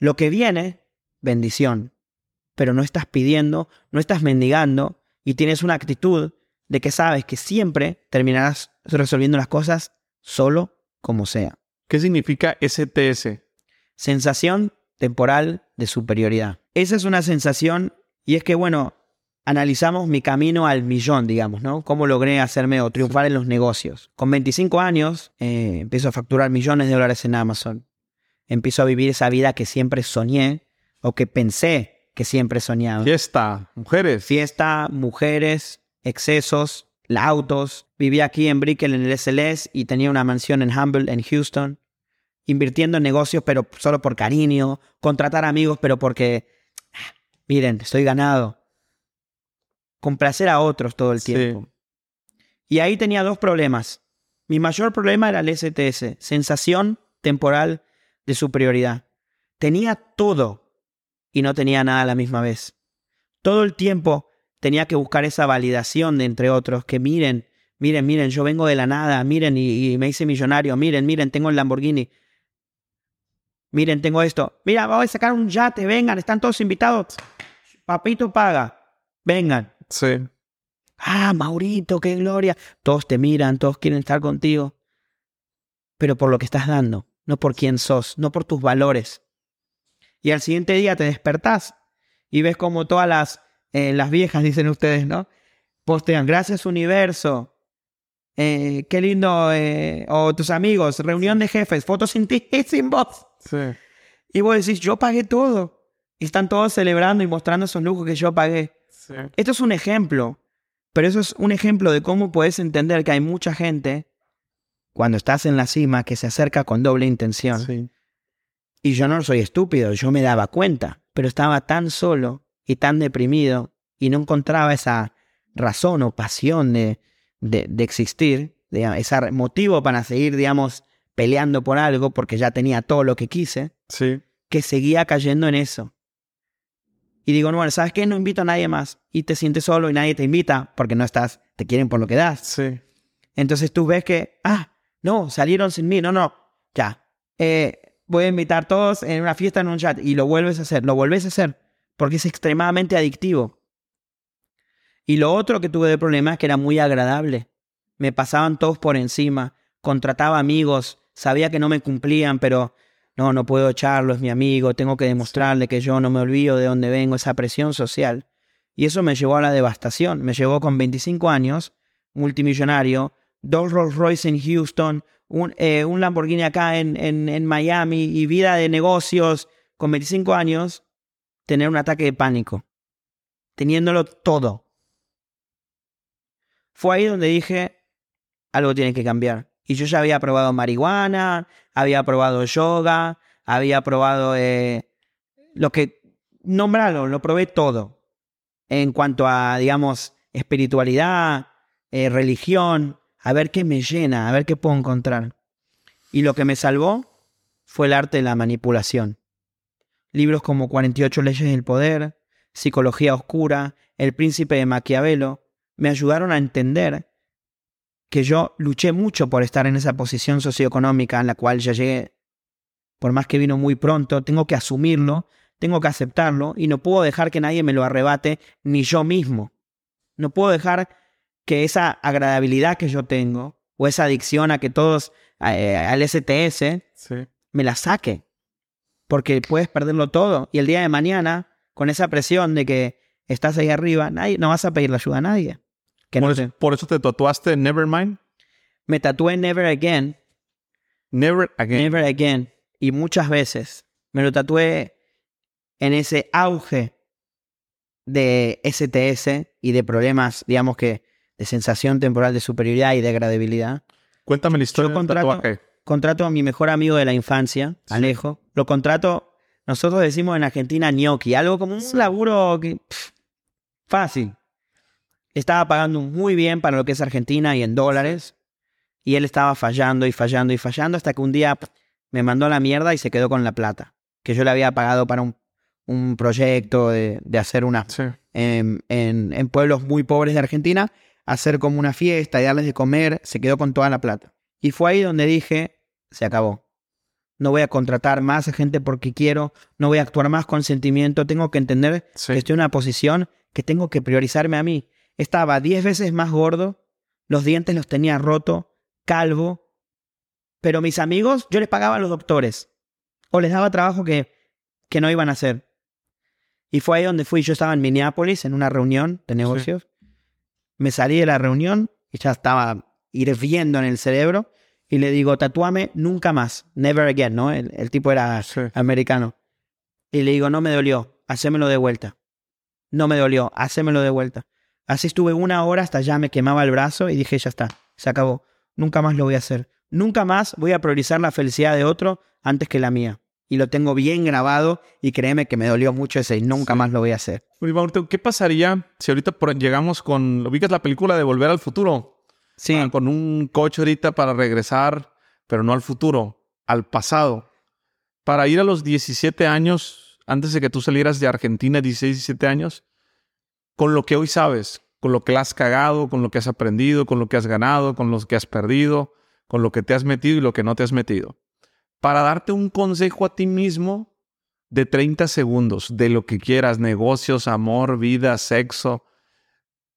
Lo que viene, bendición. Pero no estás pidiendo, no estás mendigando y tienes una actitud de que sabes que siempre terminarás resolviendo las cosas solo como sea. ¿Qué significa STS? Sensación temporal de superioridad. Esa es una sensación y es que, bueno, analizamos mi camino al millón, digamos, ¿no? Cómo logré hacerme o triunfar en los negocios. Con 25 años eh, empiezo a facturar millones de dólares en Amazon. Empiezo a vivir esa vida que siempre soñé o que pensé que siempre soñaba. Fiesta, mujeres. Fiesta, mujeres, excesos, la autos. Vivía aquí en Brickell en el SLS y tenía una mansión en Humble, en Houston. invirtiendo en negocios, pero solo por cariño, contratar amigos, pero porque, ah, miren, estoy ganado. Complacer a otros todo el Sí. tiempo. Y ahí tenía dos problemas. Mi mayor problema era el STS, sensación temporal de superioridad. Tenía todo y no tenía nada a la misma vez. Todo el tiempo tenía que buscar esa validación de entre otros, que miren, miren, miren, yo vengo de la nada, miren y, y me hice millonario, miren, miren, tengo el Lamborghini. Miren, tengo esto. Mira, voy a sacar un yate, vengan, están todos invitados. Papito paga. Vengan. Sí. Ah, Maurito, qué gloria. Todos te miran, todos quieren estar contigo. Pero por lo que estás dando, no por quién sos, no por tus valores. Y al siguiente día te despertás y ves como todas las, eh, las viejas, dicen ustedes, ¿no? Postean, gracias universo. Eh, qué lindo. eh, o tus amigos, reunión de jefes, fotos sin ti y sin vos. Sí. Y vos decís, yo pagué todo. Y están todos celebrando y mostrando esos lujos que yo pagué. Sí. Esto es un ejemplo, pero eso es un ejemplo de cómo puedes entender que hay mucha gente, cuando estás en la cima, que se acerca con doble intención. Sí. Y yo no soy estúpido, yo me daba cuenta, pero estaba tan solo y tan deprimido y no encontraba esa razón o pasión de, de, de existir, digamos, ese motivo para seguir, digamos, peleando por algo porque ya tenía todo lo que quise, Sí. que seguía cayendo en eso. Y digo, no, bueno, ¿sabes qué? No invito a nadie más. Y te sientes solo y nadie te invita porque no estás, te quieren por lo que das. Sí. Entonces tú ves que, ah, no, salieron sin mí. No, no, ya. Eh, voy a invitar a todos en una fiesta, en un chat. Y lo vuelves a hacer, lo vuelves a hacer. Porque es extremadamente adictivo. Y lo otro que tuve de problema es que era muy agradable. Me pasaban todos por encima. Contrataba amigos. Sabía que no me cumplían, pero no, no puedo echarlo, es mi amigo. Tengo que demostrarle que yo no me olvido de dónde vengo, esa presión social. Y eso me llevó a la devastación. Me llevó con 25 años, multimillonario, dos Rolls Royce en Houston, un, eh, Lamborghini acá en Miami y vida de negocios con 25 años, tener un ataque de pánico, teniéndolo todo. Fue ahí donde dije, algo tiene que cambiar. Y yo ya había probado marihuana, había probado yoga, había probado eh, lo que, nombralo, lo probé todo. En cuanto a, digamos, espiritualidad, eh, religión, a ver qué me llena, a ver qué puedo encontrar. Y lo que me salvó fue el arte de la manipulación. Libros como 48 leyes del poder, Psicología oscura, El príncipe de Maquiavelo, me ayudaron a entender que yo luché mucho por estar en esa posición socioeconómica en la cual ya llegué. Por más que vino muy pronto, tengo que asumirlo, tengo que aceptarlo y no puedo dejar que nadie me lo arrebate, ni yo mismo. No puedo dejar que esa agradabilidad que yo tengo, o esa adicción a que todos, eh, al STS, Sí. me la saque. Porque puedes perderlo todo. Y el día de mañana, con esa presión de que estás ahí arriba, nadie, no vas a pedirle ayuda a nadie. Que no Por, te- eso, por eso te tatuaste Nevermind. Me tatué Never Again, Never again. Never Again. Y muchas veces me lo tatué en ese auge de STS y de problemas, digamos que, de sensación temporal de superioridad y de agradabilidad. Cuéntame la historia del contrato- tatuaje. Contrato a mi mejor amigo de la infancia, Sí. Alejo. Lo contrato, nosotros decimos en Argentina gnocchi, algo como un laburo que, pff, fácil. Estaba pagando muy bien para lo que es Argentina y en dólares. Y él estaba fallando y fallando y fallando hasta que un día pff, me mandó a la mierda y se quedó con la plata. Que yo le había pagado para un, un proyecto de, de hacer una Sí. en, en- en pueblos muy pobres de Argentina, hacer como una fiesta y darles de comer, se quedó con toda la plata. Y fue ahí donde dije, se acabó. No voy a contratar más gente porque quiero, no voy a actuar más con sentimiento, tengo que entender Sí. que estoy en una posición que tengo que priorizarme a mí. Estaba 10 veces más gordo, los dientes los tenía roto, calvo, pero mis amigos, yo les pagaba a los doctores o les daba trabajo que, que no iban a hacer. Y fue ahí donde fui. Yo estaba en Minneapolis en una reunión de negocios. Me salí de la reunión y ya estaba hirviendo en el cerebro. Y le digo, tatúame nunca más. Never again, ¿no? El, el tipo era Sí. americano. Y le digo, no me dolió. Hacémelo de vuelta. No me dolió. Hacémelo de vuelta. Así estuve una hora hasta ya me quemaba el brazo y dije, ya está. Se acabó. Nunca más lo voy a hacer. Nunca más voy a priorizar la felicidad de otro antes que la mía. Y lo tengo bien grabado y créeme que me dolió mucho ese y nunca más lo voy a hacer. ¿Qué pasaría si ahorita llegamos con, ubicas la película de Volver al Futuro? Sí. Ah, con un coche ahorita para regresar, pero no al futuro, al pasado. Para ir a los 17 años, antes de que tú salieras de Argentina, 16, 17 años, con lo que hoy sabes, con lo que has cagado, con lo que has aprendido, con lo que has ganado, con lo que has perdido, con lo que te has metido y lo que no te has metido. Para darte un consejo a ti mismo de 30 segundos de lo que quieras, negocios, amor, vida, sexo.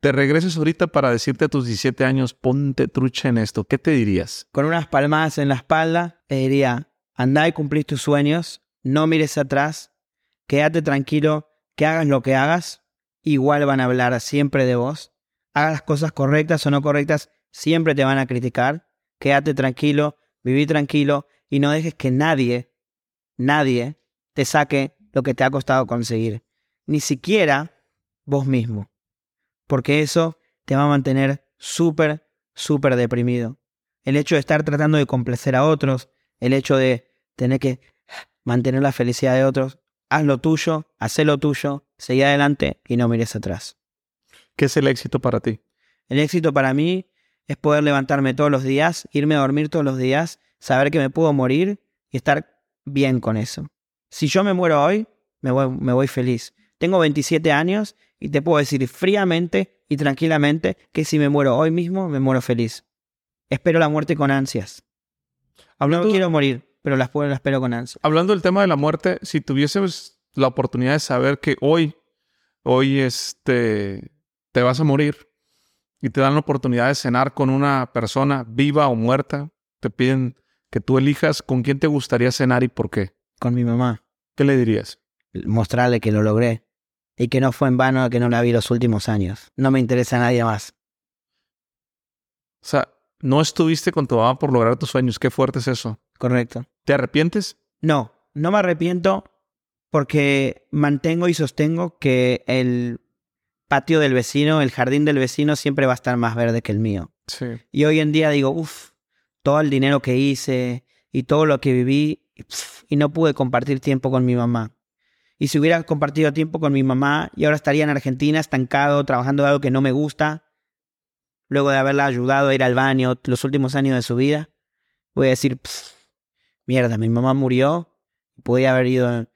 Te regreses ahorita para decirte a tus 17 años, ponte trucha en esto. ¿Qué te dirías? Con unas palmadas en la espalda, te diría, anda y cumplís tus sueños, no mires atrás, quédate tranquilo, que hagas lo que hagas, igual van a hablar siempre de vos. Hagas las cosas correctas o no correctas, siempre te van a criticar quédate tranquilo, viví tranquilo y no dejes que nadie, nadie te saque lo que te ha costado conseguir. Ni siquiera vos mismo. Porque eso te va a mantener súper, súper deprimido. El hecho de estar tratando de complacer a otros, el hecho de tener que mantener la felicidad de otros, haz lo tuyo, haz lo tuyo, seguí adelante y no mires atrás. ¿Qué es el éxito para ti? El éxito para mí es poder levantarme todos los días, irme a dormir todos los días, saber que me puedo morir y estar bien con eso. Si yo me muero hoy, me voy, me voy feliz. Tengo 27 años y te puedo decir fríamente y tranquilamente que si me muero hoy mismo, me muero feliz. Espero la muerte con ansias. no quiero morir, pero la, la espero con ansias. Hablando del tema de la muerte, si tuvieses la oportunidad de saber que hoy, hoy este, te vas a morir, y te dan la oportunidad de cenar con una persona viva o muerta, te piden que tú elijas con quién te gustaría cenar y por qué. Con mi mamá. ¿Qué le dirías? Mostrarle que lo logré y que no fue en vano que no la vi los últimos años. No me interesa a nadie más. O sea, no estuviste con tu mamá por lograr tus sueños. Qué fuerte es eso. Correcto. ¿Te arrepientes? No, no me arrepiento porque mantengo y sostengo que el patio del vecino, el jardín del vecino siempre va a estar más verde que el mío. Y hoy en día digo, uff, todo el dinero que hice y todo lo que viví y no pude compartir tiempo con mi mamá. Y si hubiera compartido tiempo con mi mamá y ahora estaría en Argentina estancado, trabajando algo que no me gusta, luego de haberla ayudado a ir al baño los últimos años de su vida, voy a decir, mierda, mi mamá murió, podía haber ido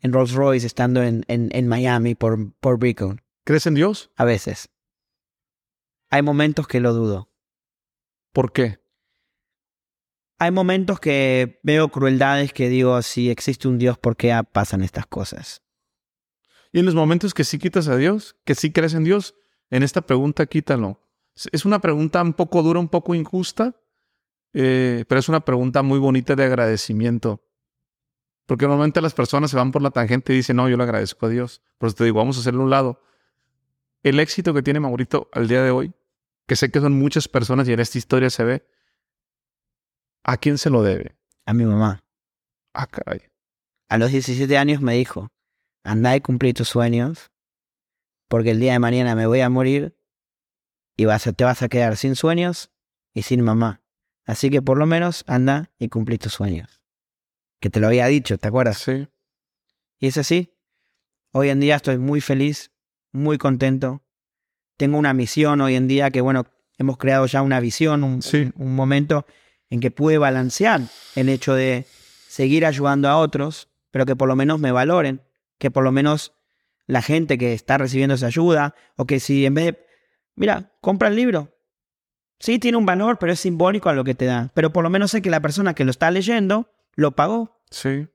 en Rolls Royce estando en, en, Miami por, por. ¿Crees en Dios? A veces. Hay momentos que lo dudo. ¿Por qué? Hay momentos que veo crueldades que digo, si existe un Dios, ¿por qué pasan estas cosas? Y en los momentos que sí quitas a Dios, que sí crees en Dios, en esta pregunta quítalo. Es una pregunta un poco dura, un poco injusta, eh, pero es una pregunta muy bonita de agradecimiento. Porque normalmente las personas se van por la tangente y dicen, no, yo le agradezco a Dios. Por eso te digo, vamos a hacerlo un lado el éxito que tiene Maurito al día de hoy, que sé que son muchas personas y en esta historia se ve, ¿a quién se lo debe? A mi mamá. Ah, caray. A los 17 años me dijo, anda y cumplí tus sueños, porque el día de mañana me voy a morir y vas te vas a quedar sin sueños y sin mamá. Así que por lo menos anda y cumplí tus sueños. Que te lo había dicho, ¿te acuerdas? Sí. Y es así. Hoy en día estoy muy feliz muy contento. Tengo una misión hoy en día que, bueno, hemos creado ya una visión, un, un, momento en que pude balancear el hecho de seguir ayudando a otros, pero que por lo menos me valoren, que por lo menos la gente que está recibiendo esa ayuda, o que si en vez de, mira, compra el libro. Sí, tiene un valor, pero es simbólico a lo que te da. Pero por lo menos sé que la persona que lo está leyendo lo pagó. Sí.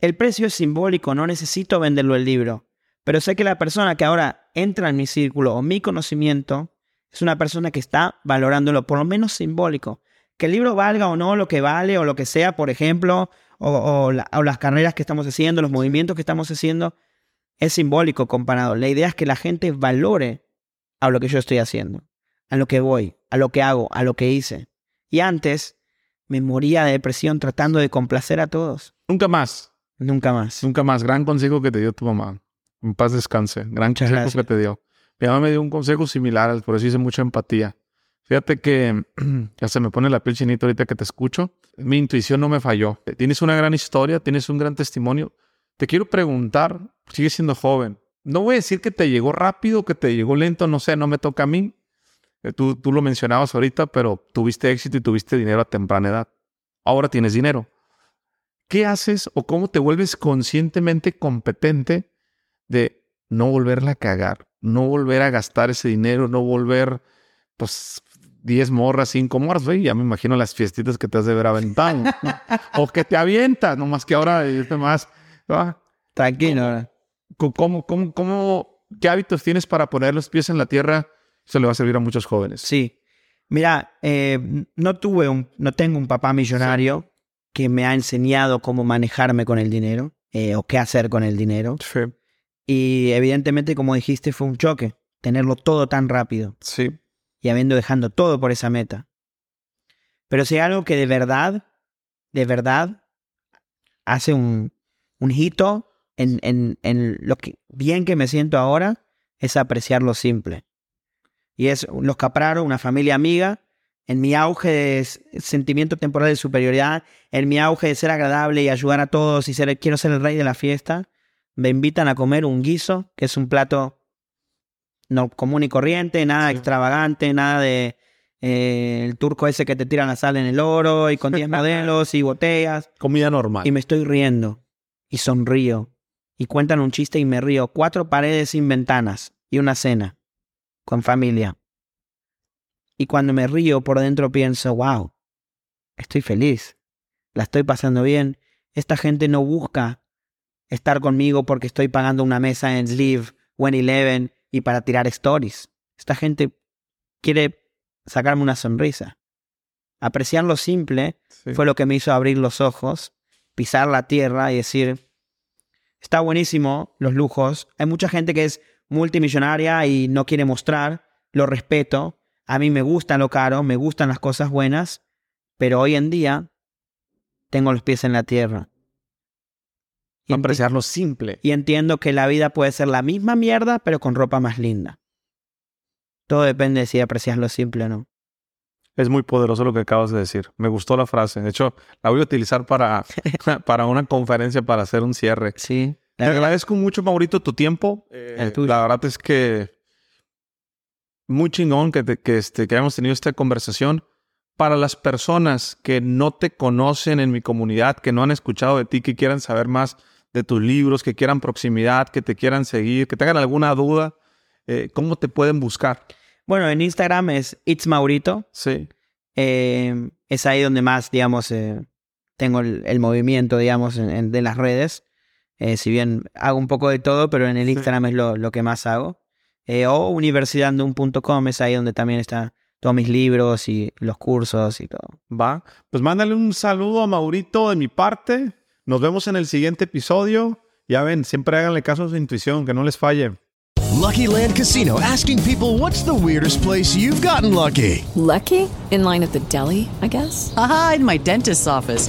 El precio es simbólico, no necesito venderlo el libro. Pero sé que la persona que ahora entra en mi círculo o mi conocimiento es una persona que está valorándolo, por lo menos simbólico. Que el libro valga o no lo que vale o lo que sea, por ejemplo, o, las carreras que estamos haciendo, los movimientos que estamos haciendo, es simbólico comparado. La idea es que la gente valore a lo que yo estoy haciendo, a lo que voy, a lo que hago, a lo que hice. Y antes me moría de depresión tratando de complacer a todos. Nunca más. Nunca más. Nunca más. Gran consejo que te dio tu mamá. En paz descanse. Gran consejo que te dio. Mi mamá me dio un consejo similar, por eso hice mucha empatía. Fíjate que ya se me pone la piel chinita ahorita que te escucho. Mi intuición no me falló. Tienes una gran historia, tienes un gran testimonio. Te quiero preguntar, sigues siendo joven. No voy a decir que te llegó rápido, que te llegó lento, no sé, no me toca a mí. Eh, Tú, tú lo mencionabas ahorita, pero tuviste éxito y tuviste dinero a temprana edad. Ahora tienes dinero. ¿Qué haces o cómo te vuelves conscientemente competente de no volverla a cagar, no volver a gastar ese dinero, no volver, pues, 10 morras, 5 morras, güey? Ya me imagino las fiestitas que te has de ver aventado. o que te avientas, nomás que ahora es más. ¿va? Tranquilo. ahora. ¿Cómo, cómo, cómo, qué hábitos tienes para poner los pies en la tierra? Eso le va a servir a muchos jóvenes. Sí. Mira, eh, no tuve un, no tengo un papá millonario que me ha enseñado cómo manejarme con el dinero eh, o qué hacer con el dinero. Sí. Y evidentemente, como dijiste, fue un choque tenerlo todo tan rápido Sí. Y habiendo dejando todo por esa meta. Pero si hay algo que de verdad, de verdad, hace un, un hito en, en, en lo que bien que me siento ahora, es apreciar lo simple. Y es los Capraro, una familia amiga, en mi auge de sentimiento temporal de superioridad, en mi auge de ser agradable y ayudar a todos y ser, quiero ser el rey de la fiesta, me invitan a comer un guiso, que es un plato no común y corriente, nada Sí. extravagante, nada de eh, el turco ese que te tira la sal en el oro y con 10 modelos y botellas. Comida normal. Y me estoy riendo y sonrío y cuentan un chiste y me río. Cuatro paredes sin ventanas y una cena con familia. Y cuando me río por dentro pienso, wow, estoy feliz, la estoy pasando bien. Esta gente no busca estar conmigo porque estoy pagando una mesa en Live o en Eleven y para tirar stories. Esta gente quiere sacarme una sonrisa. Apreciar lo simple Sí. fue lo que me hizo abrir los ojos, pisar la tierra y decir, está buenísimo los lujos. Hay mucha gente que es multimillonaria y no quiere mostrar, lo respeto. A mí me gusta lo caro, me gustan las cosas buenas, pero hoy en día tengo los pies en la tierra. Y, Apreciar lo simple. y entiendo que la vida puede ser la misma mierda, pero con ropa más linda. Todo depende de si aprecias lo simple o no. Es muy poderoso lo que acabas de decir. Me gustó la frase. De hecho, la voy a utilizar para, para una conferencia, para hacer un cierre. Sí. Te agradezco mucho, Maurito, tu tiempo. Eh, El tuyo. La verdad es que muy chingón que, te- que, este, que hayamos tenido esta conversación. Para las personas que no te conocen en mi comunidad, que no han escuchado de ti, que quieran saber más de tus libros, que quieran proximidad, que te quieran seguir, que tengan alguna duda, eh, ¿cómo te pueden buscar? Bueno, en Instagram es It's Maurito. Sí. Eh, es ahí donde más, digamos, eh, tengo el, el movimiento, digamos, en- en- de las redes. Eh, si bien hago un poco de todo, pero en el Sí. Instagram es lo, lo que más hago. O universidadandum.com es ahí donde también están todos mis libros y los cursos y todo. Va. Pues mándale un saludo a Maurito de mi parte. Nos vemos en el siguiente episodio. Ya ven, siempre háganle caso a su intuición, que no les falle. Lucky Land Casino asking people what's the weirdest place you've gotten lucky? Lucky? In line at the deli, I guess? Aha, in my dentist's office.